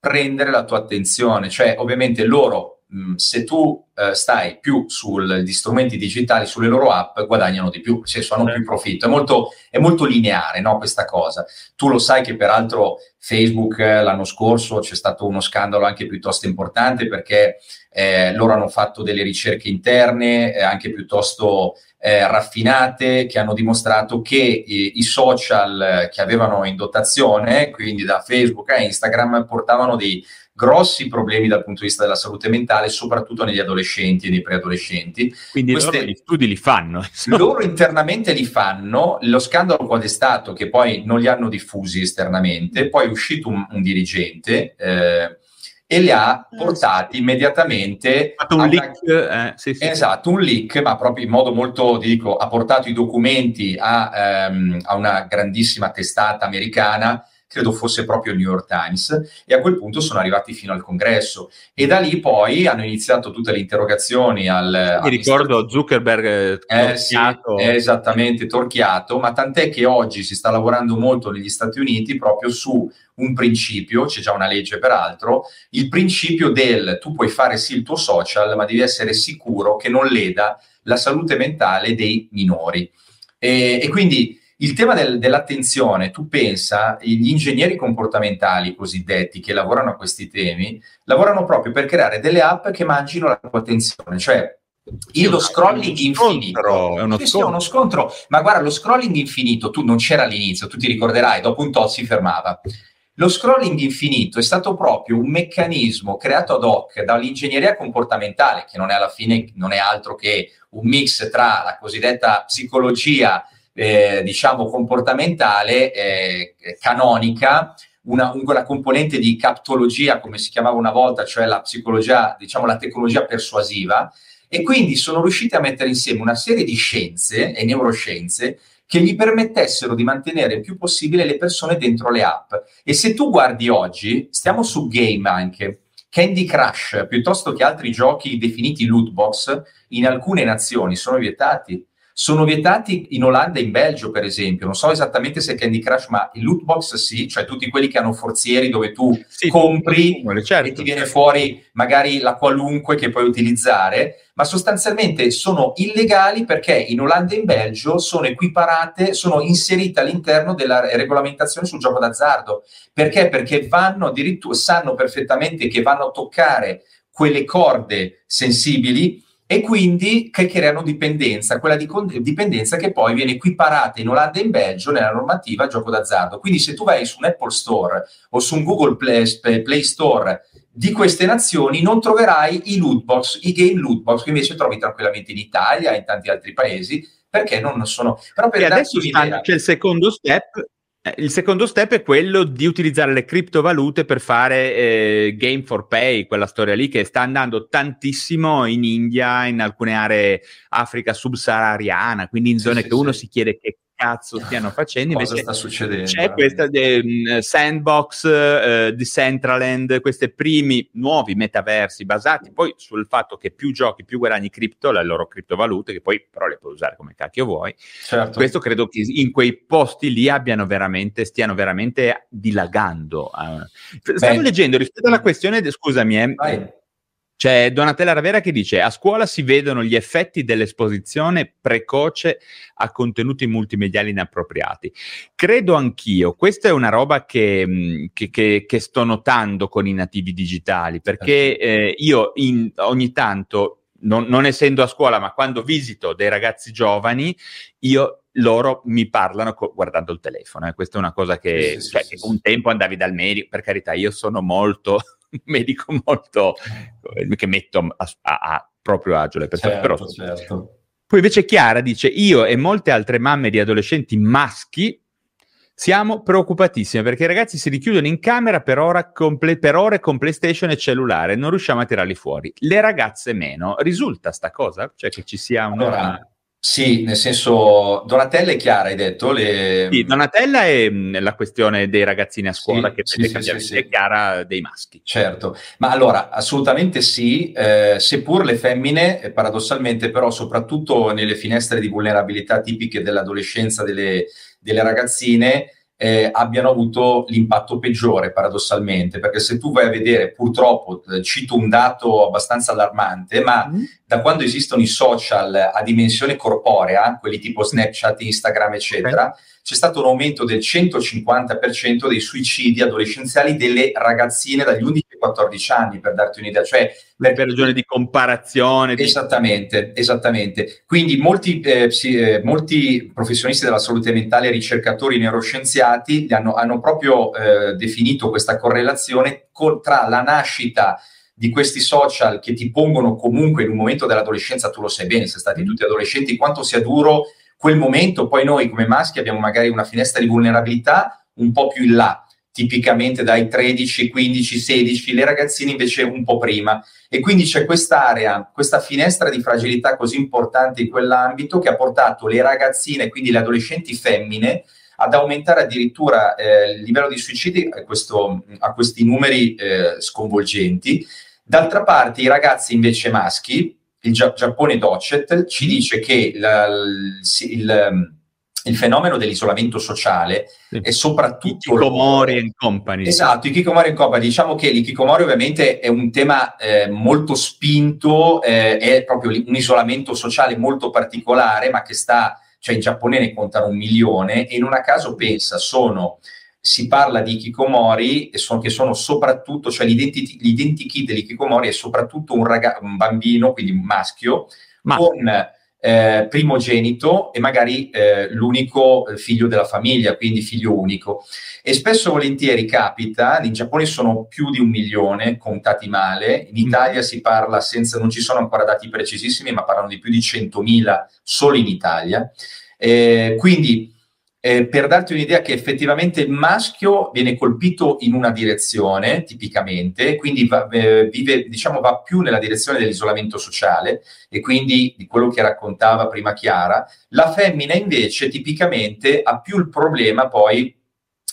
prendere la tua attenzione, cioè ovviamente loro mh, se tu eh, stai più sugli strumenti digitali, sulle loro app, guadagnano di più, cioè hanno più profitto. È molto, è molto lineare no, questa cosa. Tu lo sai che peraltro Facebook eh, l'anno scorso c'è stato uno scandalo anche piuttosto importante perché eh, loro hanno fatto delle ricerche interne eh, anche piuttosto eh, raffinate che hanno dimostrato che i, i social che avevano in dotazione, quindi da Facebook a Instagram, portavano dei grossi problemi dal punto di vista della salute mentale, soprattutto negli adolescenti e nei preadolescenti. Quindi Queste, loro gli studi li fanno. Insomma. Loro internamente li fanno, lo scandalo qual è stato che poi non li hanno diffusi esternamente, poi è uscito un, un dirigente eh, e li ha portati immediatamente... Ha fatto un leak. Una, eh, sì, sì. Esatto, un leak, ma proprio in modo molto, dico, ha portato i documenti a, ehm, a una grandissima testata americana credo fosse proprio il New York Times, e a quel punto sono arrivati fino al congresso. E da lì poi hanno iniziato tutte le interrogazioni al... Mi ricordo. Zuckerberg eh, torchiato. Sì, esattamente, torchiato, ma tant'è che oggi si sta lavorando molto negli Stati Uniti proprio su un principio, c'è già una legge peraltro, il principio del tu puoi fare sì il tuo social, ma devi essere sicuro che non leda la salute mentale dei minori. E, e quindi il tema del, dell'attenzione, tu pensa, gli ingegneri comportamentali cosiddetti che lavorano a questi temi, lavorano proprio per creare delle app che mangino la tua attenzione, cioè il, lo scrolling infinito. è uno, sì, è uno, scontro. ma guarda lo scrolling infinito tu non c'era all'inizio tu ti ricorderai dopo un tot si fermava. Lo scrolling infinito è stato proprio un meccanismo creato ad hoc dall'ingegneria comportamentale che non è alla fine non è altro che un mix tra la cosiddetta psicologia eh, diciamo comportamentale eh, canonica, una, una, componente di captologia, come si chiamava una volta, cioè la psicologia, diciamo la tecnologia persuasiva, e quindi sono riusciti a mettere insieme una serie di scienze e neuroscienze che gli permettessero di mantenere il più possibile le persone dentro le app. E se tu guardi oggi, stiamo su game anche, Candy Crush, piuttosto che altri giochi definiti loot box, in alcune nazioni sono vietati sono vietati in Olanda e in Belgio, per esempio. Non so esattamente se Candy Crush, ma il loot box sì, cioè tutti quelli che hanno forzieri dove tu sì, compri certo. e ti viene fuori magari la qualunque che puoi utilizzare, ma sostanzialmente sono illegali perché in Olanda e in Belgio sono equiparate, sono inserite all'interno della regolamentazione sul gioco d'azzardo. Perché? Perché vanno addirittura, sanno perfettamente che vanno a toccare quelle corde sensibili e quindi che creano dipendenza, quella di con- dipendenza che poi viene equiparata in Olanda e in Belgio nella normativa gioco d'azzardo. Quindi se tu vai su un Apple Store o su un Google Play, Play Store di queste nazioni non troverai i loot box, i game loot box che invece trovi tranquillamente in Italia e in tanti altri paesi perché non sono... Però per e adesso c'è il secondo step il secondo step è quello di utilizzare le criptovalute per fare eh, game for pay, quella storia lì che sta andando tantissimo in India, in alcune aree Africa subsahariana, quindi in zone sì, che sì, uno sì. si chiede che cazzo stiano facendo. Cosa sta succedendo? C'è questa de, Sandbox, uh, Decentraland, questi primi nuovi metaversi basati poi sul fatto che più giochi, più guadagni cripto, le loro criptovalute, che poi però le puoi usare come cacchio vuoi. Certo. Questo credo che in quei posti lì abbiano veramente, stiano veramente dilagando. Uh, stavo Beh. leggendo rispetto alla questione, de, scusami, eh, c'è Donatella Ravera che dice: A scuola si vedono gli effetti dell'esposizione precoce a contenuti multimediali inappropriati. Credo anch'io. Questa è una roba che, mm, che, che, che sto notando con i nativi digitali, perché certo. eh, io in, ogni tanto, non, non essendo a scuola, ma quando visito dei ragazzi giovani, io loro mi parlano co- guardando il telefono. Eh. Questa è una cosa che, sì, sì, cioè, sì, un tempo andavi dal medico, per carità, io sono molto medico molto eh, che metto a, a, a proprio agio le persone. Certo, però, certo. Poi invece Chiara dice: Io e molte altre mamme di adolescenti maschi siamo preoccupatissime perché i ragazzi si richiudono in camera per, ora comple- per ore con PlayStation e cellulare, non riusciamo a tirarli fuori. Le ragazze meno. Risulta sta cosa? Cioè che ci sia una. Allora, sì, nel senso, Donatella e Chiara hai detto? Le... Sì, Donatella è mm, la questione dei ragazzini a scuola sì, che sì, sì, sì, sì. Chiara dei maschi. Certo, ma allora assolutamente sì, eh, seppur le femmine, eh, paradossalmente però soprattutto nelle finestre di vulnerabilità tipiche dell'adolescenza delle, delle ragazzine, eh, abbiano avuto l'impatto peggiore paradossalmente, perché se tu vai a vedere, purtroppo, eh, cito un dato abbastanza allarmante, ma mm. Da quando esistono i social a dimensione corporea, quelli tipo Snapchat, Instagram, eccetera, okay c'è stato un aumento del 150% dei suicidi adolescenziali delle ragazzine dagli 11 ai 14 anni, per darti un'idea. Cioè, per, ragione di comparazione. Di... Esattamente, esattamente. Quindi molti, eh, psi, eh, molti, professionisti della salute mentale, ricercatori neuroscienziati, hanno, hanno proprio eh, definito questa correlazione col, tra la nascita di questi social che ti pongono comunque in un momento dell'adolescenza, tu lo sai bene, siete stati mm. tutti adolescenti, quanto sia duro quel momento, poi noi come maschi abbiamo magari una finestra di vulnerabilità un po' più in là, tipicamente dai 13, 15, 16, le ragazzine invece un po' prima. E quindi c'è quest'area, questa finestra di fragilità così importante in quell'ambito che ha portato le ragazzine, quindi le adolescenti femmine, ad aumentare addirittura eh, il livello di suicidi a, questo, a questi numeri eh, sconvolgenti. D'altra parte, i ragazzi invece maschi, il Gia- Giappone Docet ci dice che la, il, il, il, fenomeno dell'isolamento sociale sì. è soprattutto... Kikomori and Company. Esatto, i Kikomori and Company. Diciamo che l'ikikomori ovviamente è un tema eh, molto spinto, eh, è proprio un isolamento sociale molto particolare, ma che sta... Cioè in Giappone ne contano un milione e non a caso pensa, sono si parla di Kikomori, che sono soprattutto, cioè l'identikit l'identikit dell'Ikikomori è soprattutto un, raga- un bambino, quindi un maschio, Ma... con eh, primogenito e magari eh, l'unico eh, figlio della famiglia, quindi figlio unico. E spesso volentieri capita, in Giappone sono più di un milione, contati male, in mm. Italia si parla senza, non ci sono ancora dati precisissimi, ma parlano di più di 100.000 solo in Italia. Eh, quindi eh, per darti un'idea che effettivamente il maschio viene colpito in una direzione, tipicamente, quindi va, eh, vive, diciamo, va più nella direzione dell'isolamento sociale e quindi di quello che raccontava prima Chiara. La femmina invece tipicamente ha più il problema poi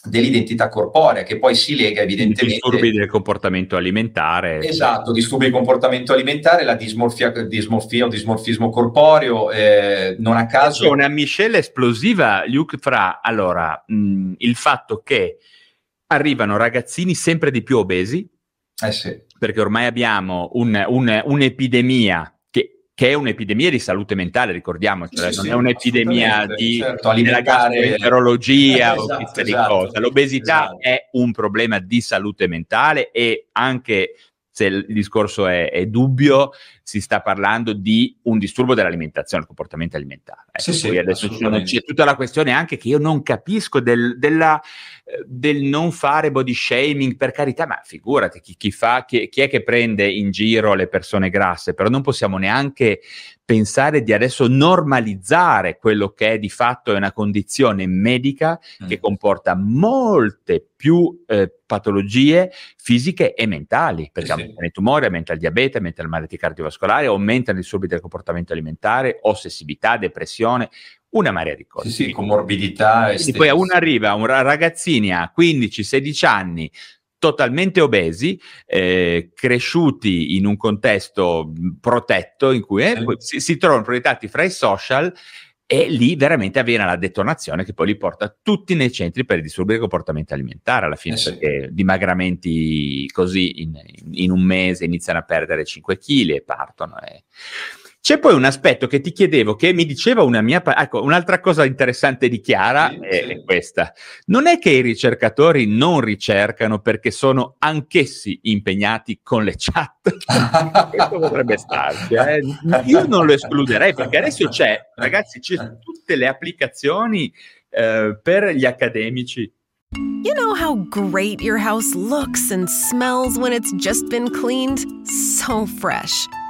dell'identità corporea che poi si lega evidentemente disturbi del comportamento alimentare esatto disturbi del comportamento alimentare la dismorfia, dismorfia o dismorfismo corporeo eh, non a caso c'è una miscela esplosiva Luke fra allora mh, il fatto che arrivano ragazzini sempre di più obesi eh sì. perché ormai abbiamo un, un, un'epidemia che è un'epidemia di salute mentale, ricordiamoci, cioè sì, non sì, è un'epidemia di certo, alimentare gastroenterologia esatto, o queste esatto, cose. L'obesità esatto. è un problema di salute mentale e anche se il discorso è, è, dubbio, si sta parlando di un disturbo dell'alimentazione, il comportamento alimentare. Ecco, sì, sì, adesso c'è tutta la questione anche che io non capisco del, della, del non fare body shaming, per carità, ma figurati chi, chi, fa, chi, chi è che prende in giro le persone grasse, però non possiamo neanche pensare di adesso normalizzare quello che è di fatto è una condizione medica mm. che comporta molte più eh, patologie fisiche e mentali, perché sì. aumentano i tumori, aumenta il diabete, aumenta il malattie cardiovascolari, aumentano i disturbi del comportamento alimentare, ossessività, depressione, una marea di cose. Sì, sì, comorbidità. Quindi poi a uno arriva, un ragazzini a 15-16 anni, totalmente obesi, eh, cresciuti in un contesto protetto in cui eh, si, si, trovano proiettati fra i social e lì veramente avviene la detonazione che poi li porta tutti nei centri per i disturbi del comportamento alimentare alla fine, eh sì. perché dimagramenti così in, in, un mese iniziano a perdere 5 kg e partono. E... C'è poi un aspetto che ti chiedevo, che mi diceva una mia... Ecco, un'altra cosa interessante di Chiara sì, è, questa. Non è che i ricercatori non ricercano perché sono anch'essi impegnati con le chat. Questo potrebbe starci. Eh? Io non lo escluderei perché adesso c'è, ragazzi, c'è tutte le applicazioni eh, per gli accademici. You know how great your house looks and smells when it's just been cleaned? So fresh.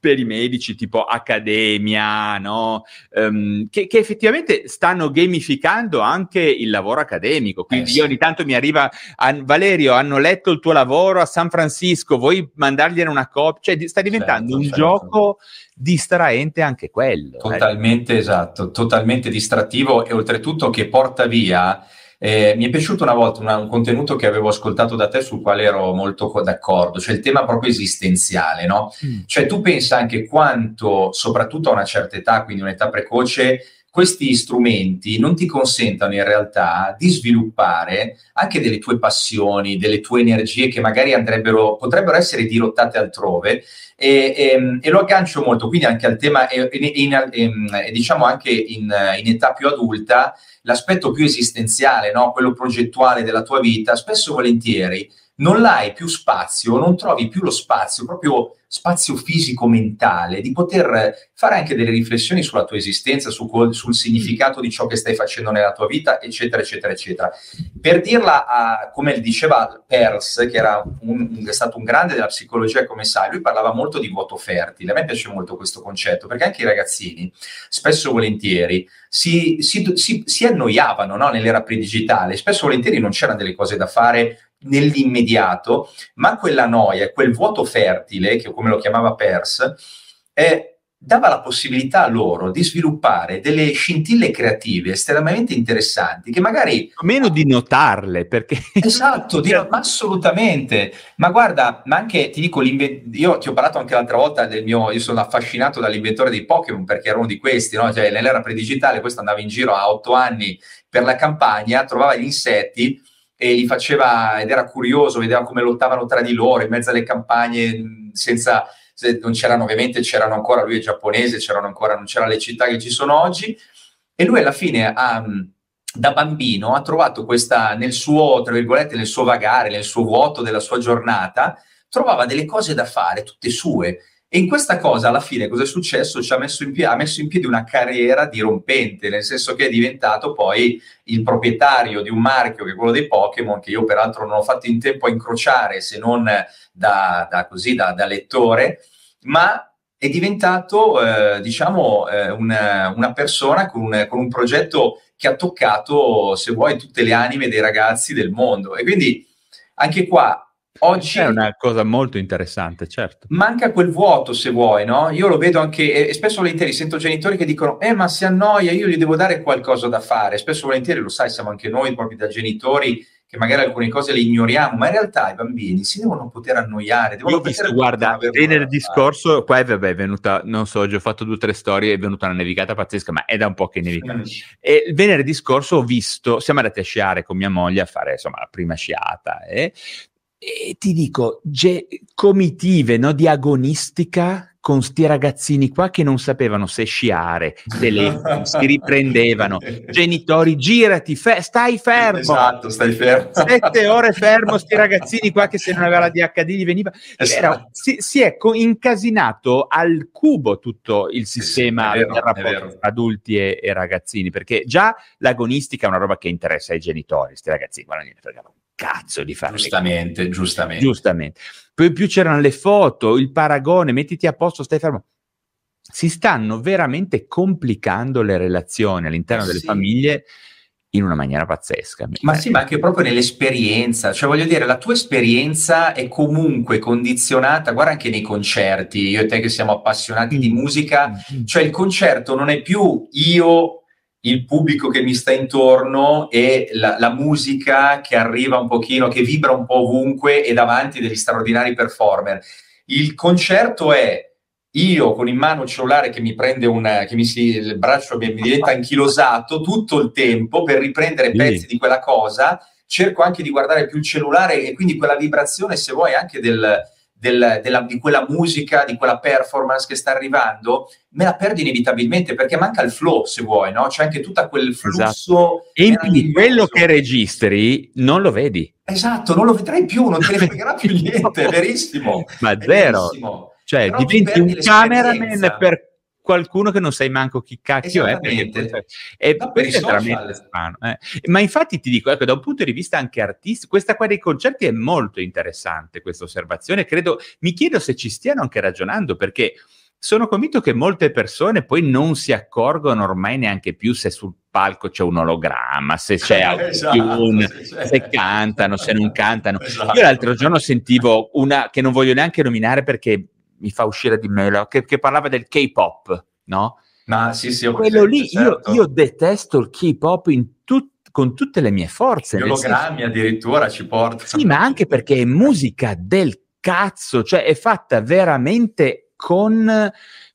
per i medici tipo accademia, no? Um, che, che, effettivamente stanno gamificando anche il lavoro accademico. Quindi eh, sì. ogni tanto mi arriva, a, Valerio, hanno letto il tuo lavoro a San Francisco, vuoi mandargliene una copia? Cioè, sta diventando certo, un certo. gioco distraente anche quello. Eh. Totalmente eh. esatto, totalmente distrattivo e oltretutto che porta via eh, mi è piaciuto una volta una, un contenuto che avevo ascoltato da te sul quale ero molto d'accordo, cioè il tema proprio esistenziale, no? Mm. Cioè tu pensa anche quanto, soprattutto a una certa età, quindi un'età precoce, questi strumenti non ti consentano in realtà di sviluppare anche delle tue passioni, delle tue energie che magari potrebbero essere dirottate altrove e, e, e lo aggancio molto quindi anche al tema, e, diciamo anche in, in età più adulta, l'aspetto più esistenziale, no? quello progettuale della tua vita, spesso volentieri non l'hai più spazio, non trovi più lo spazio, proprio spazio fisico-mentale, di poter fare anche delle riflessioni sulla tua esistenza, su, sul significato di ciò che stai facendo nella tua vita, eccetera, eccetera, eccetera. Per dirla a, come diceva Peirce, che era un, è stato un grande della psicologia, come sai, lui parlava molto di vuoto fertile. A me piace molto questo concetto, perché anche i ragazzini, spesso e volentieri, si, si, si, si annoiavano no? nell'era pre-digitale, spesso e volentieri non c'erano delle cose da fare nell'immediato, ma quella noia, quel vuoto fertile, che come lo chiamava Peirce, eh, dava la possibilità a loro di sviluppare delle scintille creative estremamente interessanti che magari... Meno di notarle, perché... Esatto, di, ma assolutamente. Ma guarda, ma anche, ti dico, io ti ho parlato anche l'altra volta del mio... Io sono affascinato dall'inventore dei Pokémon, perché ero uno di questi, no? Cioè, nell'era predigitale, questo andava in giro a otto anni per la campagna, trovava gli insetti e li faceva ed era curioso, vedeva come lottavano tra di loro in mezzo alle campagne senza, non c'erano ovviamente, c'erano ancora, lui è giapponese, c'erano ancora, non c'erano le città che ci sono oggi, e lui alla fine ha da bambino ha trovato questa nel suo, tra virgolette, nel suo vagare, nel suo vuoto della sua giornata, trovava delle cose da fare, tutte sue. E in questa cosa, alla fine, cosa è successo? Ci ha messo, in piedi, ha messo in piedi una carriera dirompente, nel senso che è diventato poi il proprietario di un marchio che è quello dei Pokémon, che io peraltro non ho fatto in tempo a incrociare se non da, da, così, da, da lettore, ma è diventato, eh, diciamo, eh, una, una, persona con un, con un progetto che ha toccato, se vuoi, tutte le anime dei ragazzi del mondo. E quindi anche qua Oggi è una cosa molto interessante, certo. Manca quel vuoto, se vuoi, no? Io lo vedo anche, e spesso volentieri sento genitori che dicono: Eh, ma si annoia, io gli devo dare qualcosa da fare. Spesso volentieri, lo sai, siamo anche noi proprio da genitori che magari alcune cose le ignoriamo, ma in realtà i bambini si devono poter annoiare. Devono visto, guarda, venerdì scorso, qua è, vabbè, è venuta, non so, oggi ho fatto due o tre storie, è venuta una nevicata pazzesca, ma è da un po' che nevica. Mm. E il venerdì scorso ho visto, siamo andati a sciare con mia moglie a fare, insomma, la prima sciata, eh? E ti dico, ge- comitive no, di agonistica con sti ragazzini qua che non sapevano se sciare, telefoni, si riprendevano, genitori, girati, fe- stai fermo. Esatto, stai fermo. Sette ore fermo, sti ragazzini qua che se non aveva la DHD gli veniva. Esatto. Era, si, si, è co- incasinato al cubo tutto il sistema sì, vero, del rapporto tra adulti e, e, ragazzini, perché già l'agonistica è una roba che interessa ai genitori, sti ragazzini, guarda, niente, cazzo di fare. Giustamente, giustamente. Giustamente. Poi più c'erano le foto, il paragone, mettiti a posto, stai fermo. Si stanno veramente complicando le relazioni all'interno delle sì. famiglie in una maniera pazzesca. Ma sì, ma anche proprio nell'esperienza, cioè voglio dire, la tua esperienza è comunque condizionata, guarda anche nei concerti, io e te che siamo appassionati mm. di musica, mm. cioè il concerto non è più io il pubblico che mi sta intorno e la, la, musica che arriva un pochino, che vibra un po' ovunque e davanti degli straordinari performer. Il concerto è io con in mano il cellulare che mi prende un, che mi si, il braccio mi, mi diventa anchilosato tutto il tempo per riprendere pezzi di quella cosa, cerco anche di guardare più il cellulare e quindi quella vibrazione, se vuoi, anche del, del, della, di quella musica, di quella performance che sta arrivando, me la perdo inevitabilmente perché manca il flow, se vuoi, no? C'è anche tutto quel flusso. Esatto. E in più quello che registri non lo vedi. Esatto, non lo vedrai più, non te ne fregherà più niente, è verissimo. Ma zero. Verissimo. Cioè, Però diventi un cameraman per qualcuno che non sai manco chi cacchio è. Perché è, per è veramente strano. Eh. Ma infatti ti dico, ecco, da un punto di vista anche artistico, questa qua dei concerti è molto interessante, questa osservazione. Credo, mi chiedo se ci stiano anche ragionando, perché sono convinto che molte persone poi non si accorgono ormai neanche più se sul palco c'è un ologramma, se c'è esatto, un, se, se, cantano, se non cantano. Esatto. Io l'altro giorno sentivo una che non voglio neanche nominare perché mi fa uscire di me, che, che parlava del K-pop, no? Ma sì, sì, quello presente, lì certo. io, io, detesto il K-pop tut, con tutte le mie forze. Gli ologrammi addirittura ci porta. Sì, ma anche perché è musica del cazzo, cioè è fatta veramente con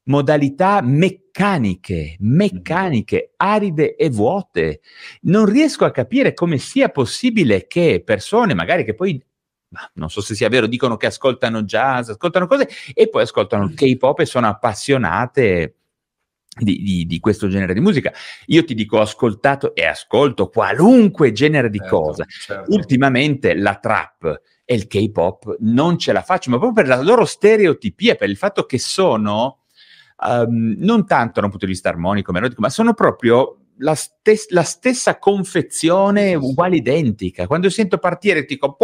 modalità meccaniche, meccaniche, aride e vuote. Non riesco a capire come sia possibile che persone, magari che poi non so se sia vero, dicono che ascoltano jazz, ascoltano cose e poi ascoltano il mm. K-pop e sono appassionate di, di, di, questo genere di musica. Io ti dico, ho ascoltato e ascolto qualunque genere di certo, cosa. Certo. Ultimamente la trap e il K-pop non ce la faccio, ma proprio per la loro stereotipia, per il fatto che sono um, non tanto da un punto di vista armonico, melodico, ma sono proprio la, stes- la, stessa confezione uguale identica. Quando sento partire ti dico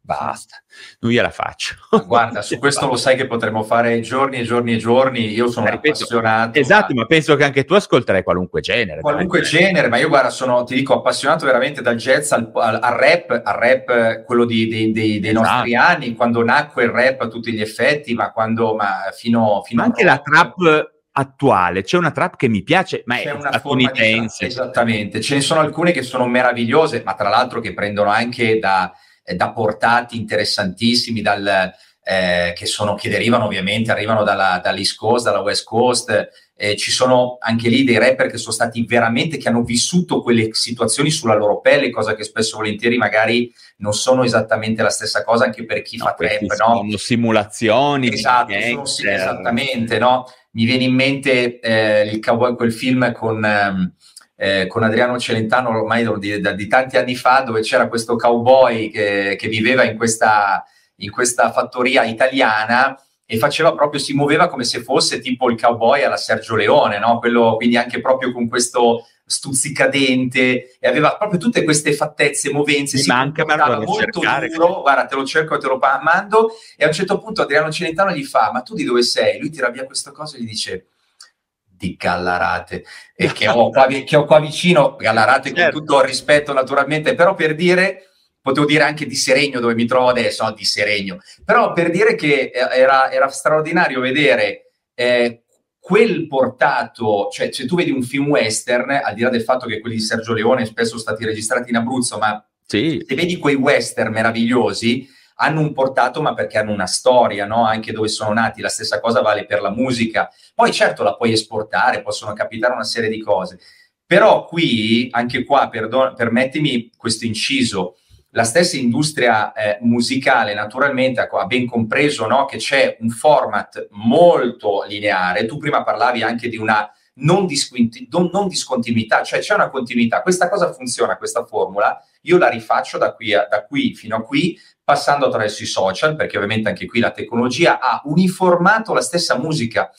basta, non gliela faccio. guarda, su questo lo sai che potremmo fare giorni e giorni e giorni. Io sono ripeto, appassionato. Esatto, ma... ma... penso che anche tu ascolterai qualunque genere. Qualunque genere. ma io guarda, sono, ti dico, appassionato veramente dal jazz al, al, al rap, al rap quello di, dei, dei, dei esatto. nostri anni, quando nacque il rap a tutti gli effetti, ma quando ma fino, fino ma anche la trap attuale. C'è una trap che mi piace, ma è statunitense. Esattamente, ce ne sono alcune che sono meravigliose, ma tra l'altro che prendono anche da, eh, da portati interessantissimi, dal, eh, che, sono, che derivano ovviamente, arrivano dalla, dall'East Coast, dalla West Coast, eh, ci sono anche lì dei rapper che sono stati veramente, che hanno vissuto quelle situazioni sulla loro pelle, cosa che spesso volentieri magari non sono esattamente la stessa cosa anche per chi no, fa trap, no? Sono simulazioni. Esatto, sono, sì, esattamente, no? Mi viene in mente eh, il cowboy, quel film con... Ehm, eh, con Adriano Celentano ormai di, di, tanti anni fa, dove c'era questo cowboy che, che viveva in questa, in questa fattoria italiana e faceva proprio, si muoveva come se fosse tipo il cowboy alla Sergio Leone, no? Quello, quindi anche proprio con questo stuzzicadente e aveva proprio tutte queste fattezze, movenze, Mi si manca ma molto cercare, duro, guarda te lo cerco e te lo mando e a un certo punto Adriano Celentano gli fa ma tu di dove sei? Lui tira via questa cosa e gli dice di Gallarate e che ho qua, che ho qua vicino, Gallarate certo. con tutto il rispetto naturalmente, però per dire potevo dire anche di Seregno dove mi trovo adesso, no, di Seregno, però per dire che eh, era, era straordinario vedere eh, quel portato, cioè se tu vedi un film western, al di là del fatto che quelli di Sergio Leone spesso sono stati registrati in Abruzzo, ma sì. se vedi quei western meravigliosi, hanno un portato ma perché hanno una storia, no? anche dove sono nati, la stessa cosa vale per la musica. Poi certo la puoi esportare, possono capitare una serie di cose, però qui, anche qua, perdon- permettimi questo inciso, la stessa industria eh, musicale naturalmente ha ben compreso no, che c'è un format molto lineare. Tu prima parlavi anche di una non, disconti- non, discontinuità, cioè c'è una continuità. Questa cosa funziona, questa formula, io la rifaccio da qui, a, da qui fino a qui, passando attraverso i social, perché ovviamente anche qui la tecnologia ha uniformato la stessa musica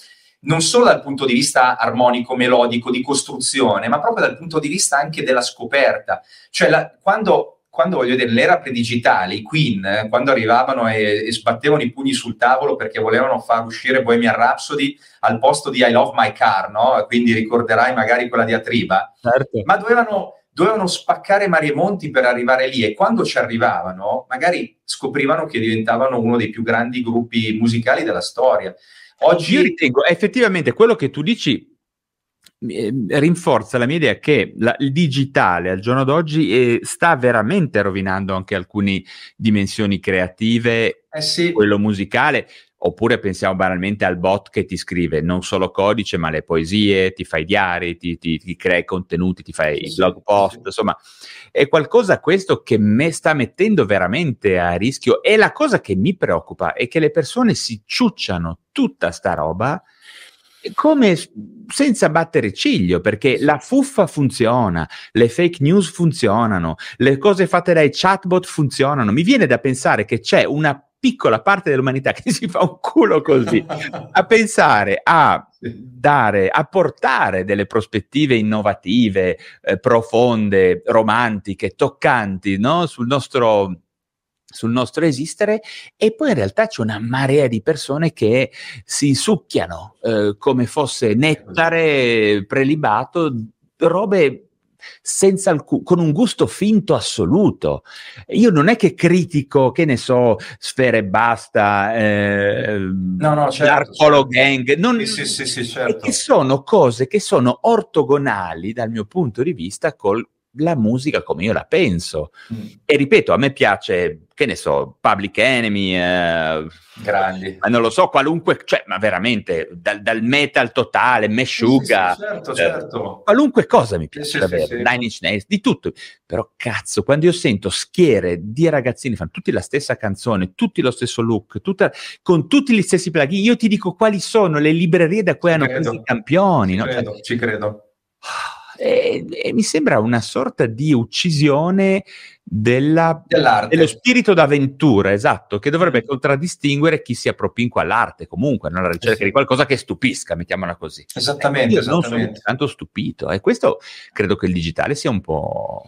non solo dal punto di vista armonico, melodico, di costruzione, ma proprio dal punto di vista anche della scoperta. Cioè, la, quando quando voglio dire, l'era predigitale, i Queen, quando arrivavano e, e, sbattevano i pugni sul tavolo perché volevano far uscire Bohemian Rhapsody al posto di I Love My Car, no? Quindi ricorderai magari quella diatriba. Certo. Ma dovevano, dovevano spaccare mari e monti per arrivare lì e quando ci arrivavano, magari scoprivano che diventavano uno dei più grandi gruppi musicali della storia. Oggi... Io ritengo effettivamente quello che tu dici rinforza la mia idea che la, il digitale al giorno d'oggi eh, sta veramente rovinando anche alcune dimensioni creative, eh sì. quello musicale. Oppure pensiamo banalmente al bot che ti scrive non solo codice, ma le poesie, ti fa i diari, ti, ti, ti crea i contenuti, ti fa i blog post, insomma, è qualcosa questo che me sta mettendo veramente a rischio. E la cosa che mi preoccupa è che le persone si ciucciano tutta sta roba come senza battere ciglio, perché la fuffa funziona, le fake news funzionano, le cose fatte dai chatbot funzionano. Mi viene da pensare che c'è una piccola parte dell'umanità che si fa un culo così a pensare a dare, a portare delle prospettive innovative, eh, profonde, romantiche, toccanti no? sul nostro sul nostro esistere e poi in realtà c'è una marea di persone che si succhiano eh, come fosse nettare prelibato, robe senza alcun, con un gusto finto assoluto. Io non è che critico, che ne so, Sfere e Basta, eh, no, no, certo, certo. Gang, non, sì, sì, sì, certo. che sono cose che sono ortogonali dal mio punto di vista col la musica come io la penso. Mm. E ripeto, a me piace, che ne so, Public Enemy, eh, grandi, ma non lo so, qualunque, cioè, ma veramente dal, dal metal totale, Meshuga, sì, sì, certo, eh, certo. qualunque cosa mi piace davvero, Nine Inch Nails, di tutto. Però cazzo, quando io sento schiere di ragazzini fanno tutti la stessa canzone, tutti lo stesso look, tutta, con tutti gli stessi plugin, io ti dico quali sono le librerie da cui ci hanno credo. preso i campioni. Ci no? credo, cioè, ci credo. E, e, mi sembra una sorta di uccisione della, dello spirito d'avventura, esatto, che dovrebbe mm. contraddistinguere chi si appropinqua all'arte comunque, alla ricerca eh sì. di qualcosa che stupisca, mettiamola così. Esattamente, esattamente. non sono tanto stupito e questo credo che il digitale sia un po'...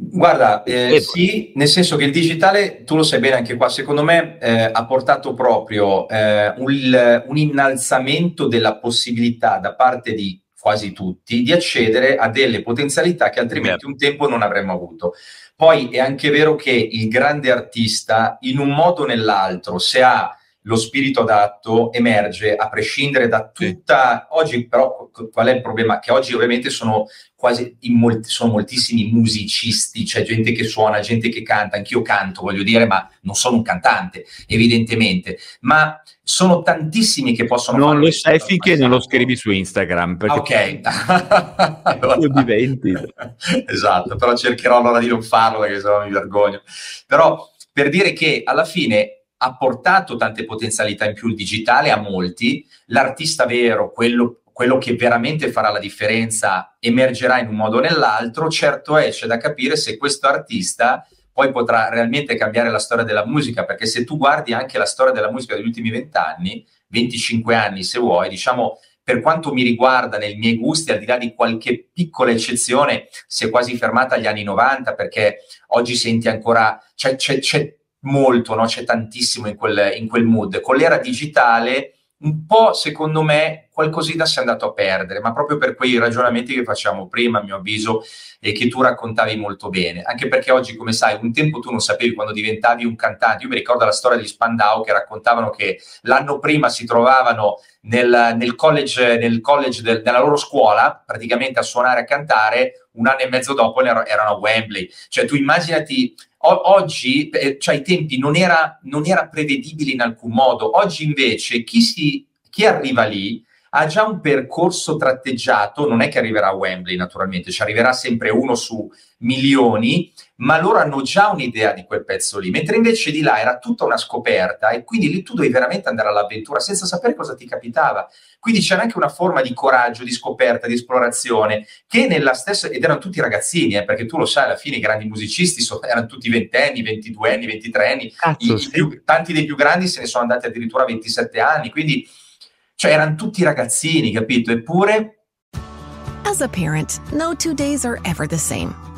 Guarda, eh, sì, nel senso che il digitale, tu lo sai bene anche qua, secondo me eh, ha portato proprio eh, un, un innalzamento della possibilità da parte di quasi tutti, di accedere a delle potenzialità che altrimenti un tempo non avremmo avuto. Poi è anche vero che il grande artista, in un modo o nell'altro, se ha lo spirito adatto emerge a prescindere da tutta... Oggi però qual è il problema? Che oggi ovviamente sono quasi molti, sono moltissimi musicisti, c'è gente che suona, gente che canta, anch'io canto, voglio dire, ma non sono un cantante, evidentemente, ma sono tantissimi che possono non lo sai finché non lo scrivi su Instagram perché ok. allora, diventi. Esatto però cercherò allora di non farlo perché sennò mi vergogno. Però per dire che alla fine ha portato tante potenzialità in più il digitale a molti, l'artista vero, quello, quello, che veramente farà la differenza, emergerà in un modo o nell'altro, certo è, c'è da capire se questo artista poi potrà realmente cambiare la storia della musica, perché se tu guardi anche la storia della musica degli ultimi vent'anni, 25 anni se vuoi, diciamo per quanto mi riguarda, nei miei gusti, al di là di qualche piccola eccezione, si è quasi fermata agli anni 90 perché oggi senti ancora, c'è, c'è, c'è molto, no? c'è tantissimo in quel, in quel mood. Con l'era digitale un po' secondo me qualcosina si è andato a perdere, ma proprio per quei ragionamenti che facciamo prima, a mio avviso, e che tu raccontavi molto bene. Anche perché oggi, come sai, un tempo tu non sapevi quando diventavi un cantante. Io mi ricordo la storia di Spandau che raccontavano che l'anno prima si trovavano nel, nel college, nel college del, della loro scuola, praticamente a suonare e a cantare, un anno e mezzo dopo erano a Wembley. Cioè tu immaginati O- oggi, eh, cioè ai tempi, non era, non era, prevedibile in alcun modo. Oggi invece chi, si, chi arriva lì ha già un percorso tratteggiato, non è che arriverà a Wembley naturalmente, ci arriverà sempre uno su milioni, ma loro hanno già un'idea di quel pezzo lì, mentre invece di là era tutta una scoperta e quindi lì tu dovevi veramente andare all'avventura senza sapere cosa ti capitava. Quindi c'era anche una forma di coraggio, di scoperta, di esplorazione che nella stessa, ed erano tutti ragazzini, eh, perché tu lo sai, alla fine i grandi musicisti so, erano tutti ventenni, ventiduenni, ventitreanni, Cazzo, I, sì. più, tanti dei più grandi se ne sono andati addirittura a 27 anni, quindi cioè erano tutti ragazzini, capito? Eppure... As a parent, no two days are ever the same.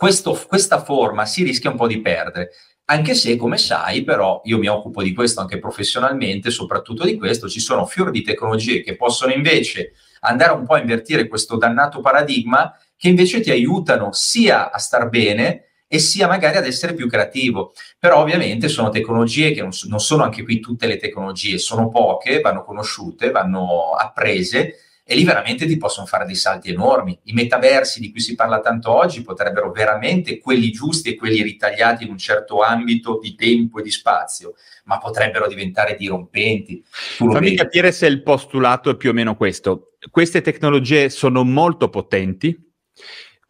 Questo, questa forma si rischia un po' di perdere. Anche se, come sai, però, io mi occupo di questo anche professionalmente, soprattutto di questo, ci sono fior di tecnologie che possono invece andare un po' a invertire questo dannato paradigma, che invece ti aiutano sia a star bene e sia magari ad essere più creativo. Però ovviamente sono tecnologie che non, non sono anche qui tutte le tecnologie, sono poche, vanno conosciute, vanno apprese e lì veramente ti possono fare dei salti enormi. I metaversi di cui si parla tanto oggi potrebbero veramente, quelli giusti e quelli ritagliati in un certo ambito di tempo e di spazio, ma potrebbero diventare dirompenti. Fammi vedi. capire se il postulato è più o meno questo. Queste tecnologie sono molto potenti,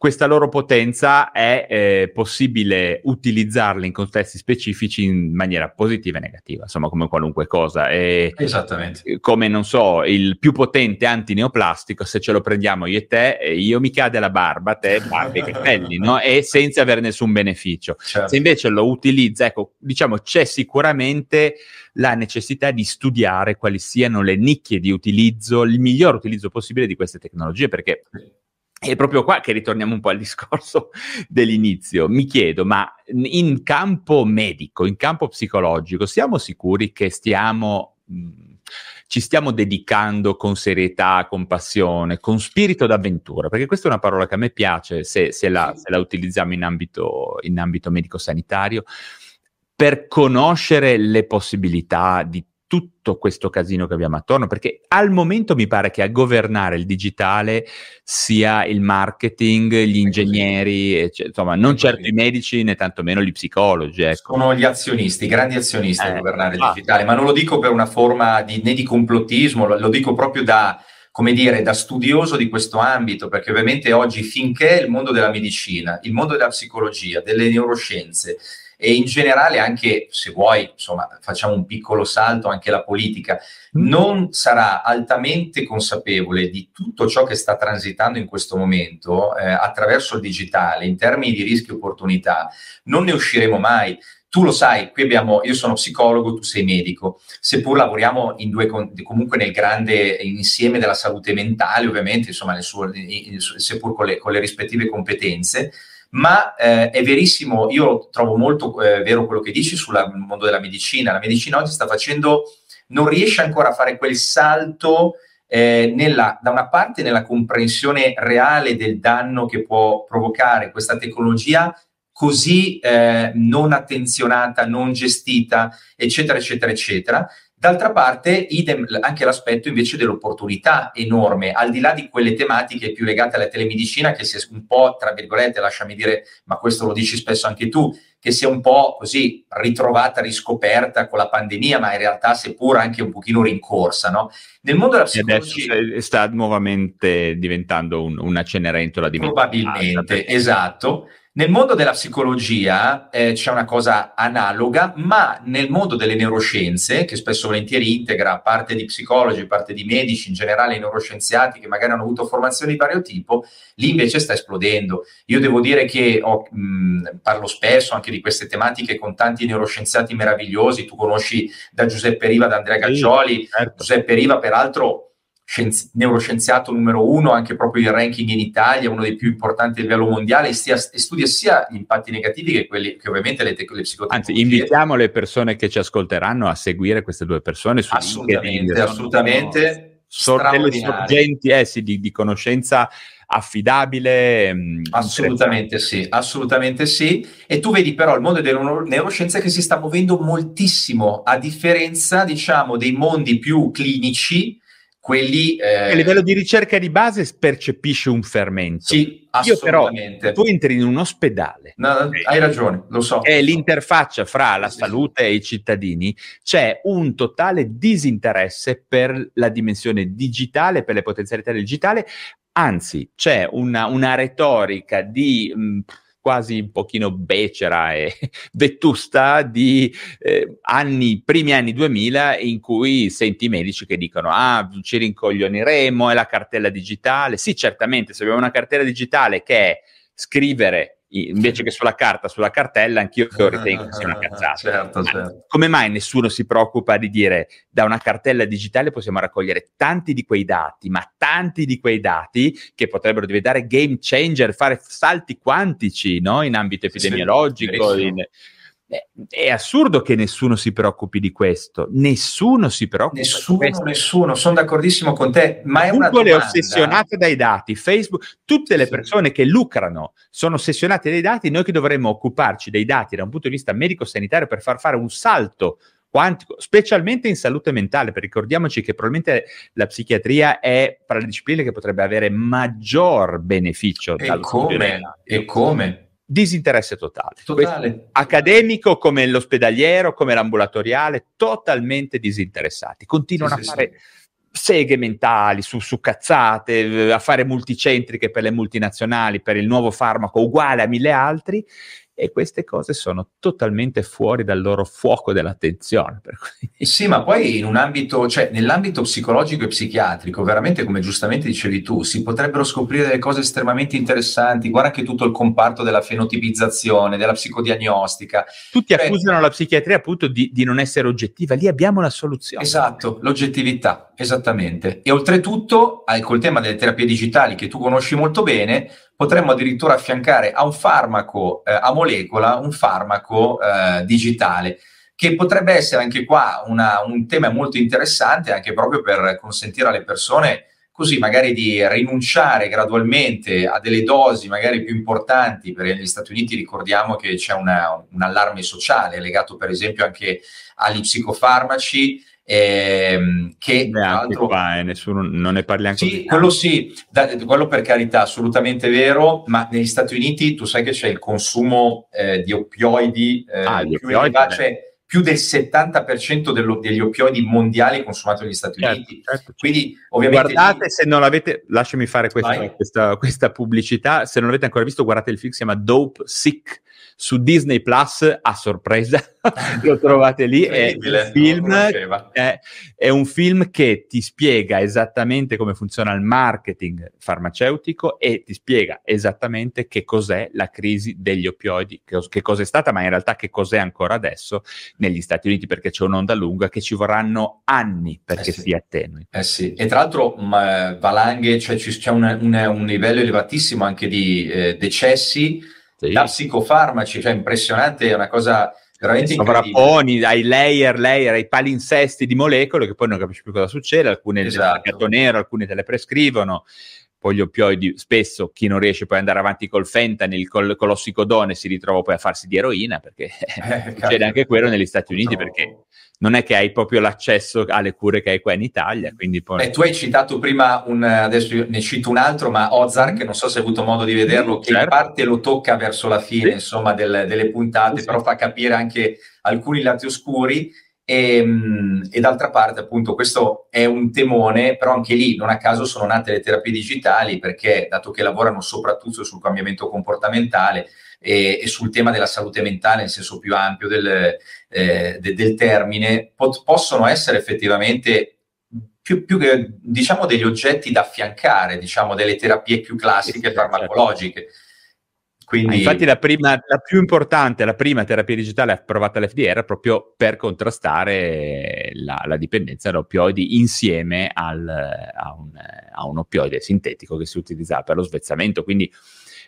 questa loro potenza è eh, possibile utilizzarla in contesti specifici in maniera positiva e negativa, insomma come qualunque cosa. E Esattamente. Come, non so, il più potente antineoplastico, se ce lo prendiamo io e te, io mi cade la barba, te barba i capelli, no? E senza avere nessun beneficio. Certo. Se invece lo utilizza, ecco, diciamo, c'è sicuramente la necessità di studiare quali siano le nicchie di utilizzo, il miglior utilizzo possibile di queste tecnologie, perché è proprio qua che ritorniamo un po' al discorso dell'inizio. Mi chiedo, ma in campo medico, in campo psicologico, siamo sicuri che stiamo, mh, ci stiamo dedicando con serietà, con passione, con spirito d'avventura? Perché questa è una parola che a me piace se, se, la, se la, utilizziamo in ambito, in ambito medico-sanitario, per conoscere le possibilità di tutto questo casino che abbiamo attorno, perché al momento mi pare che a governare il digitale sia il marketing, gli ingegneri, cioè, insomma, non certo i medici né tantomeno gli psicologi. Ecco. Sono gli azionisti, i grandi azionisti eh, a governare il digitale, ma non lo dico per una forma di, né di complottismo, lo, lo dico proprio da, come dire, da studioso di questo ambito, perché ovviamente oggi finché il mondo della medicina, il mondo della psicologia, delle neuroscienze, e in generale anche, se vuoi, insomma, facciamo un piccolo salto, anche la politica, mm. non sarà altamente consapevole di tutto ciò che sta transitando in questo momento eh, attraverso il digitale in termini di rischi e opportunità, non ne usciremo mai. Tu lo sai, qui abbiamo, io sono psicologo, tu sei medico, seppur lavoriamo in due, comunque nel grande insieme della salute mentale, ovviamente, insomma, sue, seppur con le, con le, rispettive competenze, ma eh, è verissimo, io trovo molto eh, vero quello che dici sul mondo della medicina, la medicina oggi sta facendo, non riesce ancora a fare quel salto eh, nella, da una parte nella comprensione reale del danno che può provocare questa tecnologia così eh, non attenzionata, non gestita, eccetera, eccetera, eccetera. D'altra parte, idem anche l'aspetto invece dell'opportunità enorme, al di là di quelle tematiche più legate alla telemedicina, che si è un po', tra virgolette, lasciami dire, ma questo lo dici spesso anche tu, che si è un po' così ritrovata, riscoperta con la pandemia, ma in realtà seppur anche un pochino rincorsa, no? Nel mondo della psicologia... adesso sta nuovamente diventando un, una cenerentola di Probabilmente, esatto. Nel mondo della psicologia eh, c'è una cosa analoga, ma nel mondo delle neuroscienze, che spesso volentieri integra parte di psicologi, parte di medici, in generale i neuroscienziati che magari hanno avuto formazioni di vario tipo, lì invece sta esplodendo. Io devo dire che ho, mh, parlo spesso anche di queste tematiche con tanti neuroscienziati meravigliosi, tu conosci da Giuseppe Riva, da Andrea Gaccioli, sì, certo. Giuseppe Riva peraltro scienzi- neuroscienziato numero uno, anche proprio il ranking in Italia, uno dei più importanti a livello mondiale, e, stia, e studia sia gli impatti negativi che quelli che ovviamente le, te- le. Anzi, invitiamo le persone che ci ascolteranno a seguire queste due persone su assolutamente, assolutamente. Sono delle sorgenti eh, sì, di, di conoscenza affidabile? Mm, assolutamente sì, assolutamente sì. E tu vedi però il mondo delle neuroscienze che si sta muovendo moltissimo, a differenza, diciamo, dei mondi più clinici quelli... Eh... A livello di ricerca di base percepisce un fermento. Sì, assolutamente. Io però, tu entri in un ospedale. No, hai ragione, lo so. E l'interfaccia fra la salute e i cittadini, c'è un totale disinteresse per la dimensione digitale, per le potenzialità digitali, anzi c'è una, una retorica di... Mh, quasi un pochino becera e vetusta di eh, anni, primi anni 2000 in cui senti i medici che dicono ah ci rincoglioniremo, è la cartella digitale. Sì, certamente, se abbiamo una cartella digitale che è scrivere invece che sulla carta, sulla cartella, anch'io ritengo che sia una cazzata. Certo, certo. Come mai nessuno si preoccupa di dire da una cartella digitale possiamo raccogliere tanti di quei dati, ma tanti di quei dati che potrebbero diventare game changer, fare salti quantici no? in ambito epidemiologico, sì, in, è assurdo che nessuno si preoccupi di questo. Nessuno si preoccupa. Nessuno, nessuno. Sono d'accordissimo con te. Ma è Google una è ossessionata dai dati. Facebook, tutte le persone che lucrano sono ossessionate dai dati. Noi che dovremmo occuparci dei dati da un punto di vista medico-sanitario per far fare un salto quantico, specialmente in salute mentale, perché ricordiamoci che probabilmente la psichiatria è tra le discipline che potrebbe avere maggior beneficio. E come? E come? Disinteresse totale. totale. accademico come l'ospedaliero, come l'ambulatoriale, totalmente disinteressati. Continuano sì, a fare sì. seghe mentali su, su, cazzate, a fare multicentriche per le multinazionali, per il nuovo farmaco uguale a mille altri e queste cose sono totalmente fuori dal loro fuoco dell'attenzione. Sì, ma poi in un ambito, cioè nell'ambito psicologico e psichiatrico, veramente come giustamente dicevi tu, si potrebbero scoprire delle cose estremamente interessanti. Guarda anche tutto il comparto della fenotipizzazione, della psicodiagnostica. Tutti cioè, accusano la psichiatria appunto di, di non essere oggettiva, lì abbiamo la soluzione. Esatto, l'oggettività, esattamente. E oltretutto, col tema delle terapie digitali che tu conosci molto bene, potremmo addirittura affiancare a un farmaco eh, a molecola un farmaco eh, digitale che potrebbe essere anche qua una, un tema molto interessante anche proprio per consentire alle persone così magari di rinunciare gradualmente a delle dosi magari più importanti, perché negli Stati Uniti ricordiamo che c'è una, un allarme sociale legato per esempio anche agli psicofarmaci Ehm, che anche qua eh, nessuno, non ne parli anche sì, quello sì, da, quello per carità assolutamente vero ma negli Stati Uniti tu sai che c'è il consumo eh, di oppioidi eh, ah, più, oppioidi cioè, più del 70% dello, degli oppioidi mondiali consumati negli Stati certo, Uniti. certo, quindi ovviamente guardate lì... se non l'avete lasciami fare questa, questa, questa, pubblicità se non l'avete ancora visto guardate il film si chiama Dope Sick su Disney Plus a sorpresa lo trovate lì è un, film, è, è un film che ti spiega esattamente come funziona il marketing farmaceutico e ti spiega esattamente che cos'è la crisi degli opioidi che, che cosa è stata ma in realtà che cos'è ancora adesso negli Stati Uniti perché c'è un'onda lunga che ci vorranno anni perché eh sì. si attenui eh sì. e tra l'altro mh, valanghe cioè, c'è un, un, un, livello elevatissimo anche di eh, decessi sì. da psicofarmaci, cioè impressionante, è una cosa veramente sovrapponi ai layer, layer, ai palinsesti di molecole che poi non capisci più cosa succede, alcune esatto. del nero, alcune te le prescrivono poi gli oppioidi, spesso chi non riesce poi ad andare avanti col fentanyl, col, con l'ossicodone, si ritrova poi a farsi di eroina, perché eh, succede anche quello negli Stati Uniti, perché non è che hai proprio l'accesso alle cure che hai qua in Italia. Quindi poi... eh, tu hai citato prima, un, adesso ne cito un altro, ma Ozark, non so se hai avuto modo di vederlo, che certo. in parte lo tocca verso la fine, sì. insomma, del, delle puntate, sì, però fa capire anche alcuni lati oscuri e, ehm, e, d'altra parte, appunto, questo è un temone, però anche lì non a caso sono nate le terapie digitali perché, dato che lavorano soprattutto sul cambiamento comportamentale e, e sul tema della salute mentale, in senso più ampio del, eh, de, del termine, pot- possono essere effettivamente più, più, che diciamo degli oggetti da affiancare, diciamo delle terapie più classiche certo. Quindi... infatti la, prima, la più importante, la prima terapia digitale approvata all'FDA era proprio per contrastare la, la dipendenza da opioidi insieme al, a, un, a, un, opioide sintetico che si utilizzava per lo svezzamento, quindi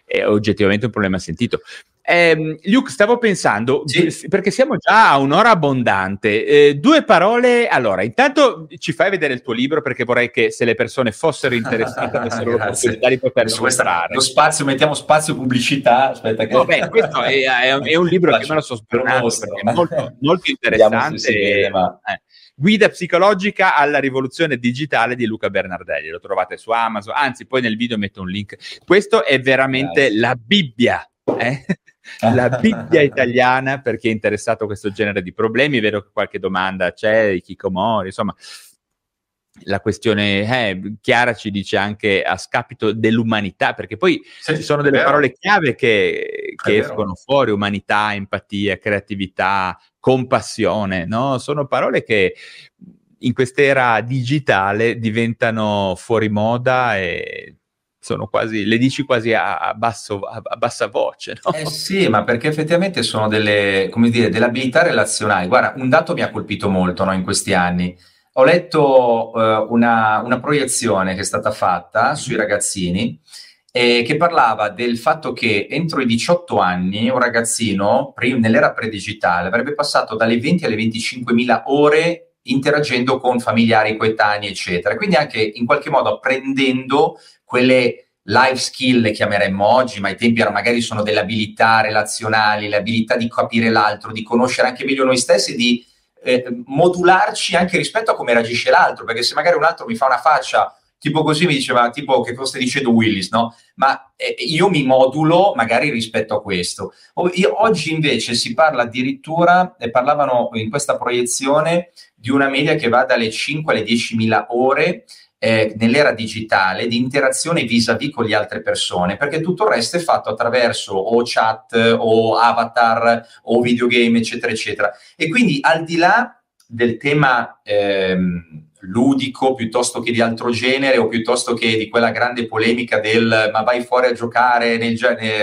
è oggettivamente un problema sentito. Eh, Luke, stavo pensando, sì. perché siamo già a un'ora abbondante, eh, due parole. Allora, intanto ci fai vedere il tuo libro perché vorrei che se le persone fossero interessate avessero l'opportunità di poterlo comprare. Lo spazio, mettiamo spazio pubblicità. Aspetta che... Beh, questo è, è, è, un libro che me lo so perché è molto, molto interessante. Vede, ma... eh. Guida psicologica alla rivoluzione digitale di Luca Bernardelli. Lo trovate su Amazon, anzi, poi nel video metto un link. Questo è veramente Grazie. la Bibbia. Eh? la Bibbia italiana per chi è interessato a questo genere di problemi. È vero che qualche domanda c'è, i Kikomori, insomma, la questione eh, Chiara ci dice anche a scapito dell'umanità, perché poi sì, ci sono delle vero. parole chiave che, che escono fuori, umanità, empatia, creatività, compassione, no? Sono parole che in quest'era digitale diventano fuori moda e sono quasi, le dici quasi a, a, basso, a, a bassa voce. No? Eh sì, ma perché effettivamente sono delle, come dire, delle abilità relazionali. Guarda, un dato mi ha colpito molto no, in questi anni. Ho letto uh, una, una, proiezione che è stata fatta sui ragazzini eh, che parlava del fatto che entro i 18 anni un ragazzino, prim- nell'era predigitale, avrebbe passato dalle 20 alle 25 mila ore interagendo con familiari, coetanei, eccetera. Quindi anche in qualche modo apprendendo quelle life skill le chiameremmo oggi, ma ai tempi erano, magari sono delle abilità relazionali, le abilità di capire l'altro, di conoscere anche meglio noi stessi, di eh, modularci anche rispetto a come reagisce l'altro, perché se magari un altro mi fa una faccia tipo così mi diceva, tipo che cosa stai dicendo Willis, no? Ma eh, io mi modulo magari rispetto a questo. O, io, oggi invece si parla addirittura, e parlavano in questa proiezione, di una media che va dalle 5 alle 10 mila ore eh, nell'era digitale di interazione vis-à-vis con le altre persone, perché tutto il resto è fatto attraverso o chat o avatar o videogame, eccetera, eccetera. E quindi al di là del tema ehm, ludico piuttosto che di altro genere o piuttosto che di quella grande polemica del ma vai fuori a giocare, nel,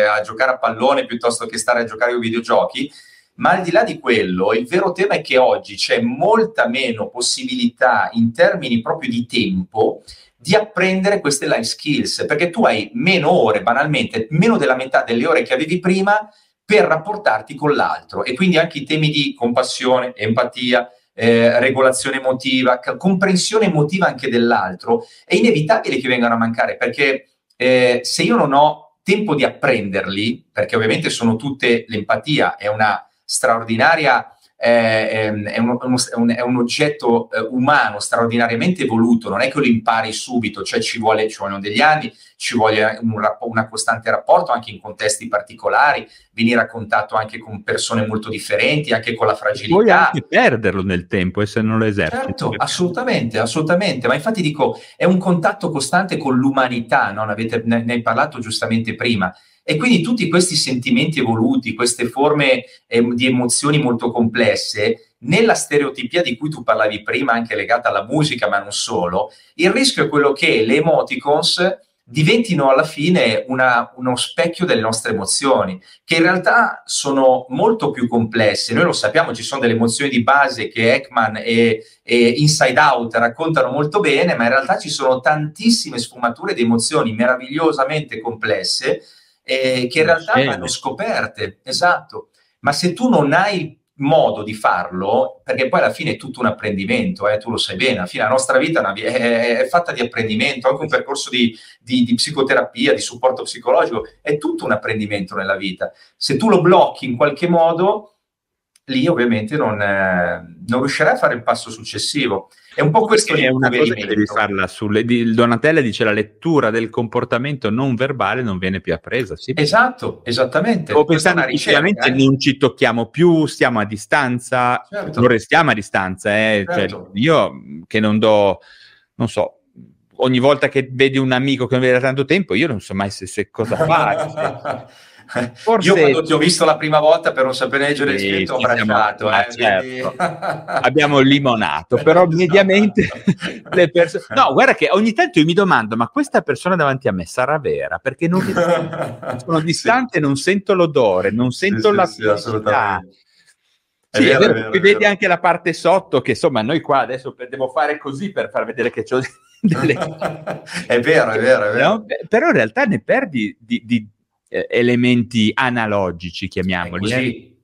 a giocare a pallone piuttosto che stare a giocare ai videogiochi, ma al di là di quello, il vero tema è che oggi c'è molta meno possibilità in termini proprio di tempo di apprendere queste life skills, perché tu hai meno ore, banalmente, meno della metà delle ore che avevi prima per rapportarti con l'altro. E quindi anche i temi di compassione, empatia, eh, regolazione emotiva, comprensione emotiva anche dell'altro, è inevitabile che vengano a mancare perché eh, se io non ho tempo di apprenderli, perché ovviamente sono tutte l'empatia, è una straordinaria è, un, un, è un, oggetto eh, umano straordinariamente evoluto, non è che lo impari subito, cioè ci, vuole, ci vogliono degli anni, ci vuole un, una costante rapporto anche in contesti particolari, venire a contatto anche con persone molto differenti, anche con la fragilità. Puoi anche perderlo nel tempo e se non lo eserciti. Certo, assolutamente, assolutamente, ma infatti dico, è un contatto costante con l'umanità, no? ne, ne hai parlato giustamente prima, E quindi tutti questi sentimenti evoluti, queste forme eh, di emozioni molto complesse, nella stereotipia di cui tu parlavi prima, anche legata alla musica, ma non solo, il rischio è quello che le emoticons diventino alla fine una, uno specchio delle nostre emozioni, che in realtà sono molto più complesse. Noi lo sappiamo, ci sono delle emozioni di base che Ekman e, e Inside Out raccontano molto bene, ma in realtà ci sono tantissime sfumature di emozioni meravigliosamente complesse eh, che in realtà vanno scoperte. Esatto. Ma se tu non hai modo di farlo, perché poi alla fine è tutto un apprendimento, eh, tu lo sai bene, alla fine la nostra vita è fatta di apprendimento, anche un percorso di, di, di, psicoterapia, di supporto psicologico, è tutto un apprendimento nella vita. Se tu lo blocchi in qualche modo, lì ovviamente non, eh, non riuscirai a fare il passo successivo. È un po' questo è una cosa che devi farla sulle, di, Donatella dice la lettura del comportamento non verbale non viene più appresa. Sì. Esatto, esattamente. O pensando effettivamente eh? non ci tocchiamo più, stiamo a distanza, certo. non restiamo a distanza. Eh. Cioè, certo. Cioè, io che non do, non so, ogni volta che vedi un amico che non vede da tanto tempo, io non so mai se, se cosa fa. Forse... Io quando ti ho visto la prima volta per non sapere leggere sì, scritto ho abbracciato. Eh, certo. Abbiamo limonato, però mediamente le persone... No, guarda che ogni tanto io mi domando, ma questa persona davanti a me sarà vera? Perché non sono distante, sì. non sento l'odore, non sento sì, la sì, assolutamente. Sì, è vero, è vero, vedi anche la parte sotto che insomma noi qua adesso devo fare così per far vedere che c'ho delle... è vero, è vero, è vero. No? Però in realtà ne perdi di, di eh, elementi analogici, chiamiamoli. Eh?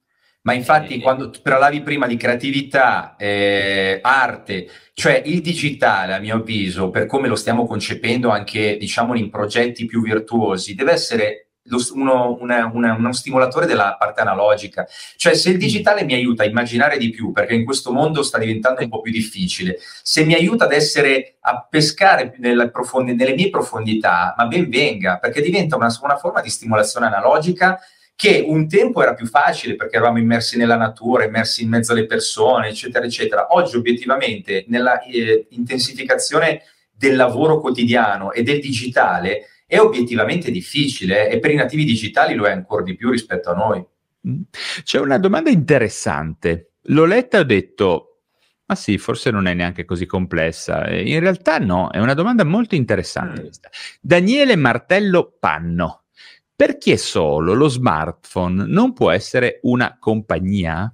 Ma infatti, eh, quando parlavi prima di creatività, eh, arte, cioè il digitale, a mio avviso, per come lo stiamo concependo anche, diciamo, in progetti più virtuosi, deve essere uno, una, una, uno, stimolatore della parte analogica. Cioè, se il digitale mi aiuta a immaginare di più, perché in questo mondo sta diventando un po' più difficile, se mi aiuta ad essere a pescare profondi, nelle mie profondità, ma ben venga, perché diventa una, una forma di stimolazione analogica che un tempo era più facile perché eravamo immersi nella natura, immersi in mezzo alle persone, eccetera, eccetera. Oggi, obiettivamente, nella eh, intensificazione del lavoro quotidiano e del digitale, è obiettivamente difficile e per i nativi digitali lo è ancora di più rispetto a noi. Mm. C'è una domanda interessante. L'ho letta e ho detto, ma sì, forse non è neanche così complessa. In realtà no, è una domanda molto interessante mm. Daniele Martello Panno. Perché solo lo smartphone non può essere una compagnia?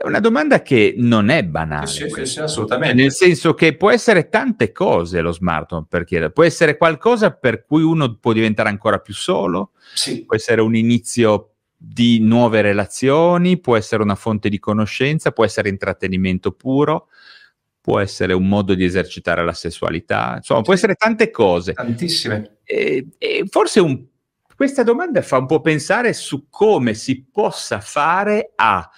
È una domanda che non è banale. Sì, sì, sì, assolutamente. Nel senso che può essere tante cose lo smartphone per chiedere. Può essere qualcosa per cui uno può diventare ancora più solo. Sì. Può essere un inizio di nuove relazioni, può essere una fonte di conoscenza, può essere intrattenimento puro, può essere un modo di esercitare la sessualità. Insomma, può essere tante cose. Tantissime. E, e forse un, questa domanda fa un po' pensare su come si possa fare a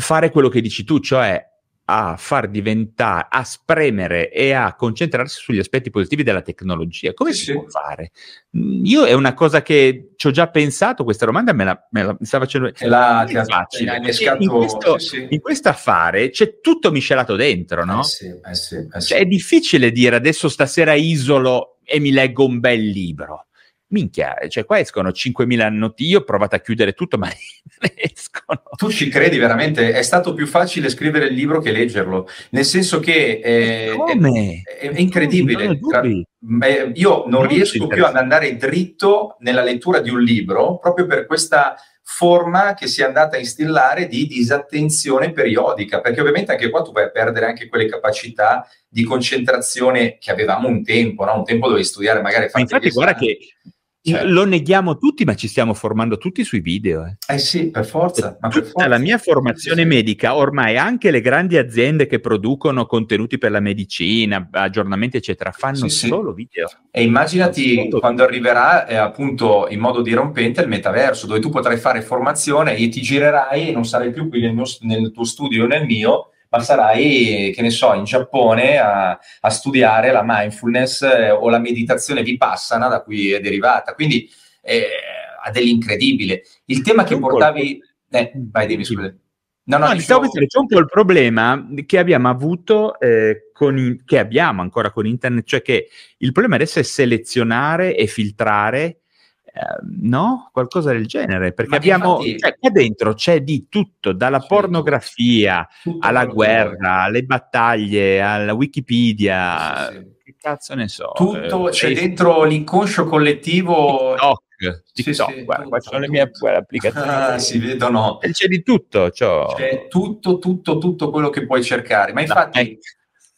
fare quello che dici tu, cioè a far diventare, a spremere e a concentrarsi sugli aspetti positivi della tecnologia. Come sì, si può fare? Mm, io è una cosa che ci ho già pensato, questa domanda me la, me la mi sta facendo... La, è facile. In questo, sì, in questo, affare c'è tutto miscelato dentro, no? Eh sì, eh sì, eh cioè, è difficile dire adesso stasera isolo e mi leggo un bel libro minchia, cioè qua escono 5.000 notizie, io ho provato a chiudere tutto, ma ne escono. Tu ci credi veramente? È stato più facile scrivere il libro che leggerlo, nel senso che eh, è, è, incredibile. Tra, eh, io non, non riesco più ad andare dritto nella lettura di un libro proprio per questa forma che si è andata a instillare di disattenzione periodica, perché ovviamente anche qua tu vai a perdere anche quelle capacità di concentrazione che avevamo un tempo, no? un tempo dovevi studiare magari... Ma infatti guarda che cioè, lo neghiamo tutti, ma ci stiamo formando tutti sui video. Eh, eh sì, per forza. Ma per forza. La mia formazione sì, sì. medica, ormai anche le grandi aziende che producono contenuti per la medicina, aggiornamenti, eccetera, fanno sì, solo video. E immaginati quando arriverà eh, appunto in modo dirompente il metaverso, dove tu potrai fare formazione e ti girerai e non sarai più qui nel, mio, nel tuo studio o nel mio, ma sarai, che ne so, in Giappone a, a studiare la mindfulness eh, o la meditazione vipassana da cui è derivata. Quindi eh, ha dell'incredibile. Il tema che portavi... Eh, vai, dimmi, scusa. No, no, no dicevo... pensare, c'è un po' il problema che abbiamo avuto eh, con in... che abbiamo ancora con internet, cioè che il problema adesso è selezionare e filtrare no? Qualcosa del genere, perché Ma abbiamo, infatti... cioè, qua dentro c'è di tutto, dalla c'è pornografia tutto, tutto alla guerra, alle battaglie, alla Wikipedia, sì, sì, sì. che cazzo ne so. Tutto, eh, c'è dentro l'inconscio collettivo. TikTok. TikTok, sì, guarda, qua sono le mie applicazioni. Ah, si vedono. C'è di tutto. Ciò. C'è tutto, tutto, tutto quello che puoi cercare. Ma infatti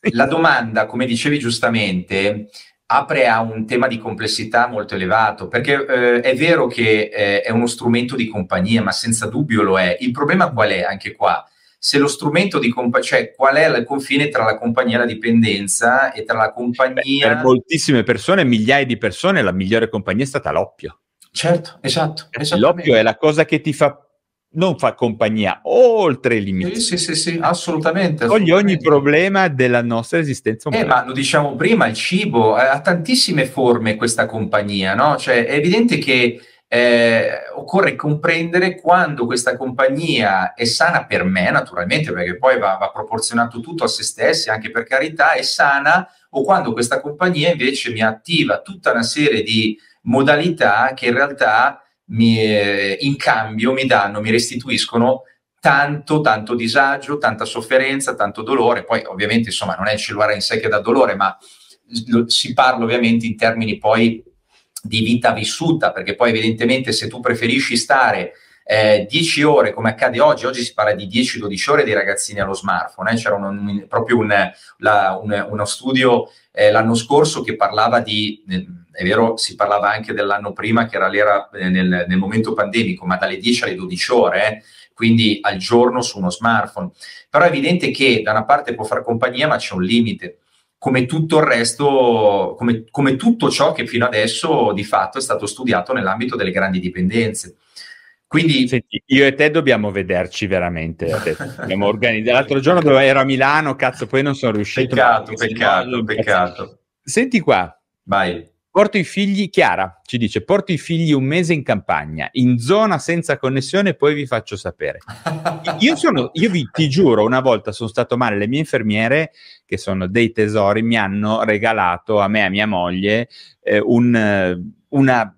no, la domanda, come dicevi giustamente, apre a un tema di complessità molto elevato, perché eh, è vero che eh, è uno strumento di compagnia, ma senza dubbio lo è. Il problema qual è anche qua? Se lo strumento di compagnia, cioè qual è il confine tra la compagnia e la dipendenza e tra la compagnia... Beh, per moltissime persone, migliaia di persone, la migliore compagnia è stata l'oppio. Certo, esatto. L'oppio è la cosa che ti fa non fa compagnia oltre i limiti. Sì, sì, sì, sì assolutamente. Toglie ogni problema della nostra esistenza umana. Eh, ma lo diciamo prima, il cibo ha tantissime forme questa compagnia, no? Cioè è evidente che eh, occorre comprendere quando questa compagnia è sana per me, naturalmente, perché poi va, va proporzionato tutto a se stessi, anche per carità, è sana, o quando questa compagnia invece mi attiva tutta una serie di modalità che in realtà mi, eh, in cambio mi danno, mi restituiscono tanto, tanto disagio, tanta sofferenza, tanto dolore. Poi ovviamente insomma non è il cellulare in sé che dà dolore, ma lo, si parla ovviamente in termini poi di vita vissuta, perché poi evidentemente se tu preferisci stare eh, 10 ore, come accade oggi, oggi si parla di 10-12 ore dei ragazzini allo smartphone, eh? c'era un, un, proprio un, la, uno studio eh, l'anno scorso che parlava di, è vero, si parlava anche dell'anno prima che era l'era eh, nel, nel, momento pandemico, ma dalle 10 alle 12 ore, eh, quindi al giorno su uno smartphone. Però è evidente che da una parte può fare compagnia, ma c'è un limite come tutto il resto, come, come, tutto ciò che fino adesso di fatto è stato studiato nell'ambito delle grandi dipendenze. Quindi Senti, io e te dobbiamo vederci veramente. Abbiamo organizzato l'altro giorno dove ero a Milano, cazzo, poi non sono riuscito. Peccato, peccato, peccato. Senti qua. Vai. Porto i figli, Chiara ci dice, porto i figli un mese in campagna, in zona senza connessione, poi vi faccio sapere. io sono, io vi, ti giuro, una volta sono stato male, le mie infermiere, che sono dei tesori, mi hanno regalato a me e a mia moglie eh, un, una,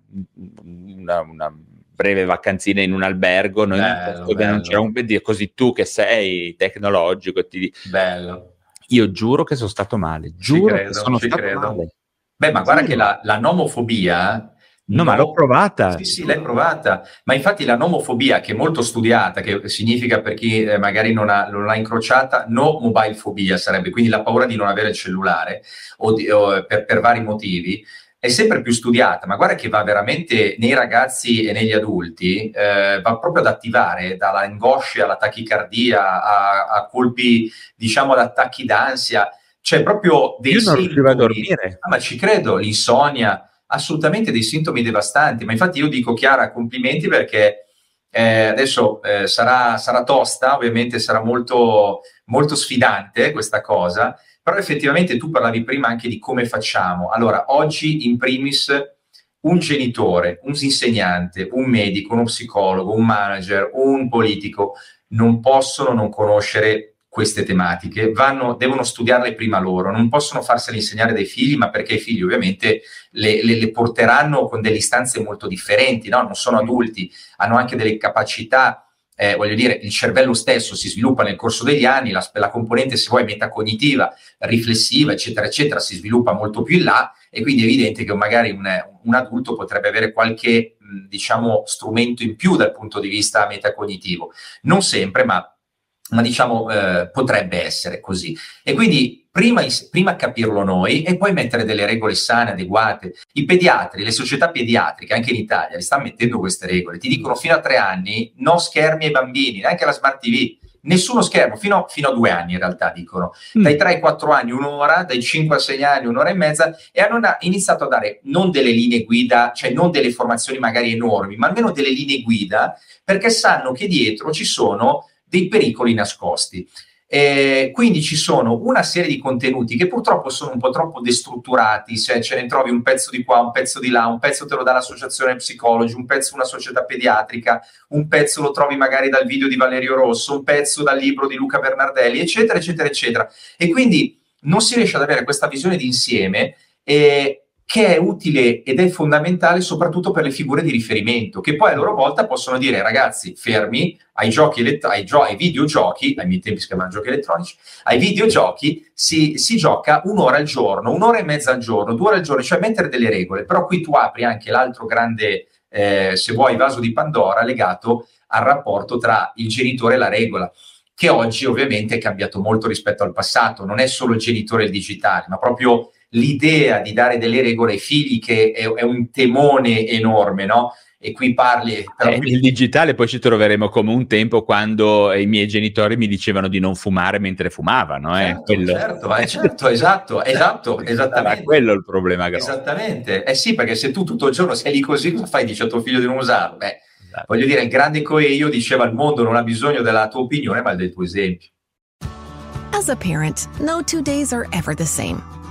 una, una breve vacanzina in un albergo, noi bello, bello. non c'era un così tu che sei tecnologico ti bello. Io giuro che sono stato male, giuro credo, che sono stato credo. male. Beh, ma guarda che la, la nomofobia No, no, ma l'ho provata. Sì, sì, l'hai provata. Ma infatti la nomofobia, che è molto studiata, che significa per chi eh, magari non, ha, non l'ha incrociata, no mobile fobia sarebbe, quindi la paura di non avere il cellulare o, di, o per, per, vari motivi, è sempre più studiata, ma guarda che va veramente nei ragazzi e negli adulti, eh, va proprio ad attivare dalla angoscia alla tachicardia a, a colpi, diciamo, ad attacchi d'ansia, cioè proprio dei Io non riuscivo a dormire. Ah, ma ci credo, l'insonnia, assolutamente dei sintomi devastanti. Ma infatti io dico, Chiara, complimenti perché eh, adesso eh, sarà, sarà, tosta, ovviamente sarà molto, molto sfidante questa cosa, però effettivamente tu parlavi prima anche di come facciamo. Allora, oggi in primis un genitore, un insegnante, un medico, uno psicologo, un manager, un politico non possono non conoscere queste tematiche, vanno, devono studiarle prima loro, non possono farsele insegnare dai figli, ma perché i figli ovviamente le, le, le porteranno con delle istanze molto differenti, no? non sono adulti, hanno anche delle capacità eh, voglio dire, il cervello stesso si sviluppa nel corso degli anni, la, la, componente, se vuoi, metacognitiva, riflessiva, eccetera, eccetera, si sviluppa molto più in là e quindi è evidente che magari un, un adulto potrebbe avere qualche, diciamo, strumento in più dal punto di vista metacognitivo. Non sempre, ma ma diciamo eh, potrebbe essere così. E quindi prima, prima, capirlo noi e poi mettere delle regole sane, adeguate. I pediatri, le società pediatriche, anche in Italia, li stanno mettendo queste regole. Ti dicono fino a tre anni no schermi ai bambini, neanche la smart TV. Nessuno schermo, fino, fino a due anni in realtà dicono. Mm. Dai 3 ai 4 anni un'ora, dai 5 ai 6 anni un'ora e mezza e hanno iniziato a dare non delle linee guida, cioè non delle informazioni magari enormi, ma almeno delle linee guida perché sanno che dietro ci sono dei pericoli nascosti. Eh, quindi ci sono una serie di contenuti che purtroppo sono un po' troppo destrutturati, se ce ne trovi un pezzo di qua, un pezzo di là, un pezzo te lo dà l'associazione psicologi, un pezzo una società pediatrica, un pezzo lo trovi magari dal video di Valerio Rosso, un pezzo dal libro di Luca Bernardelli, eccetera, eccetera, eccetera. E quindi non si riesce ad avere questa visione di insieme e che è utile ed è fondamentale soprattutto per le figure di riferimento, che poi a loro volta possono dire ragazzi fermi, ai, giochi elett- ai, gio- ai videogiochi, ai miei tempi si chiamavano giochi elettronici, ai videogiochi si, si, gioca un'ora al giorno, un'ora e mezza al giorno, due ore al giorno, cioè mettere delle regole, però qui tu apri anche l'altro grande, eh, se vuoi, vaso di Pandora legato al rapporto tra il genitore e la regola che oggi ovviamente è cambiato molto rispetto al passato, non è solo il genitore il digitale, ma proprio l'idea di dare delle regole ai figli che è, è un temone enorme, no? E qui parli... Però eh, il digitale poi ci troveremo come un tempo quando i miei genitori mi dicevano di non fumare mentre fumavano. Eh? Certo, quello... certo, eh, certo, esatto, esatto, esattamente. Era quello il problema grosso. Esattamente, eh sì, perché se tu tutto il giorno sei lì così, cosa fai? Dici a tuo figlio di non usarlo? Beh, esatto. voglio dire, il grande Coelho diceva il mondo non ha bisogno della tua opinione, ma del tuo esempio. As a parent, no two days are ever the same.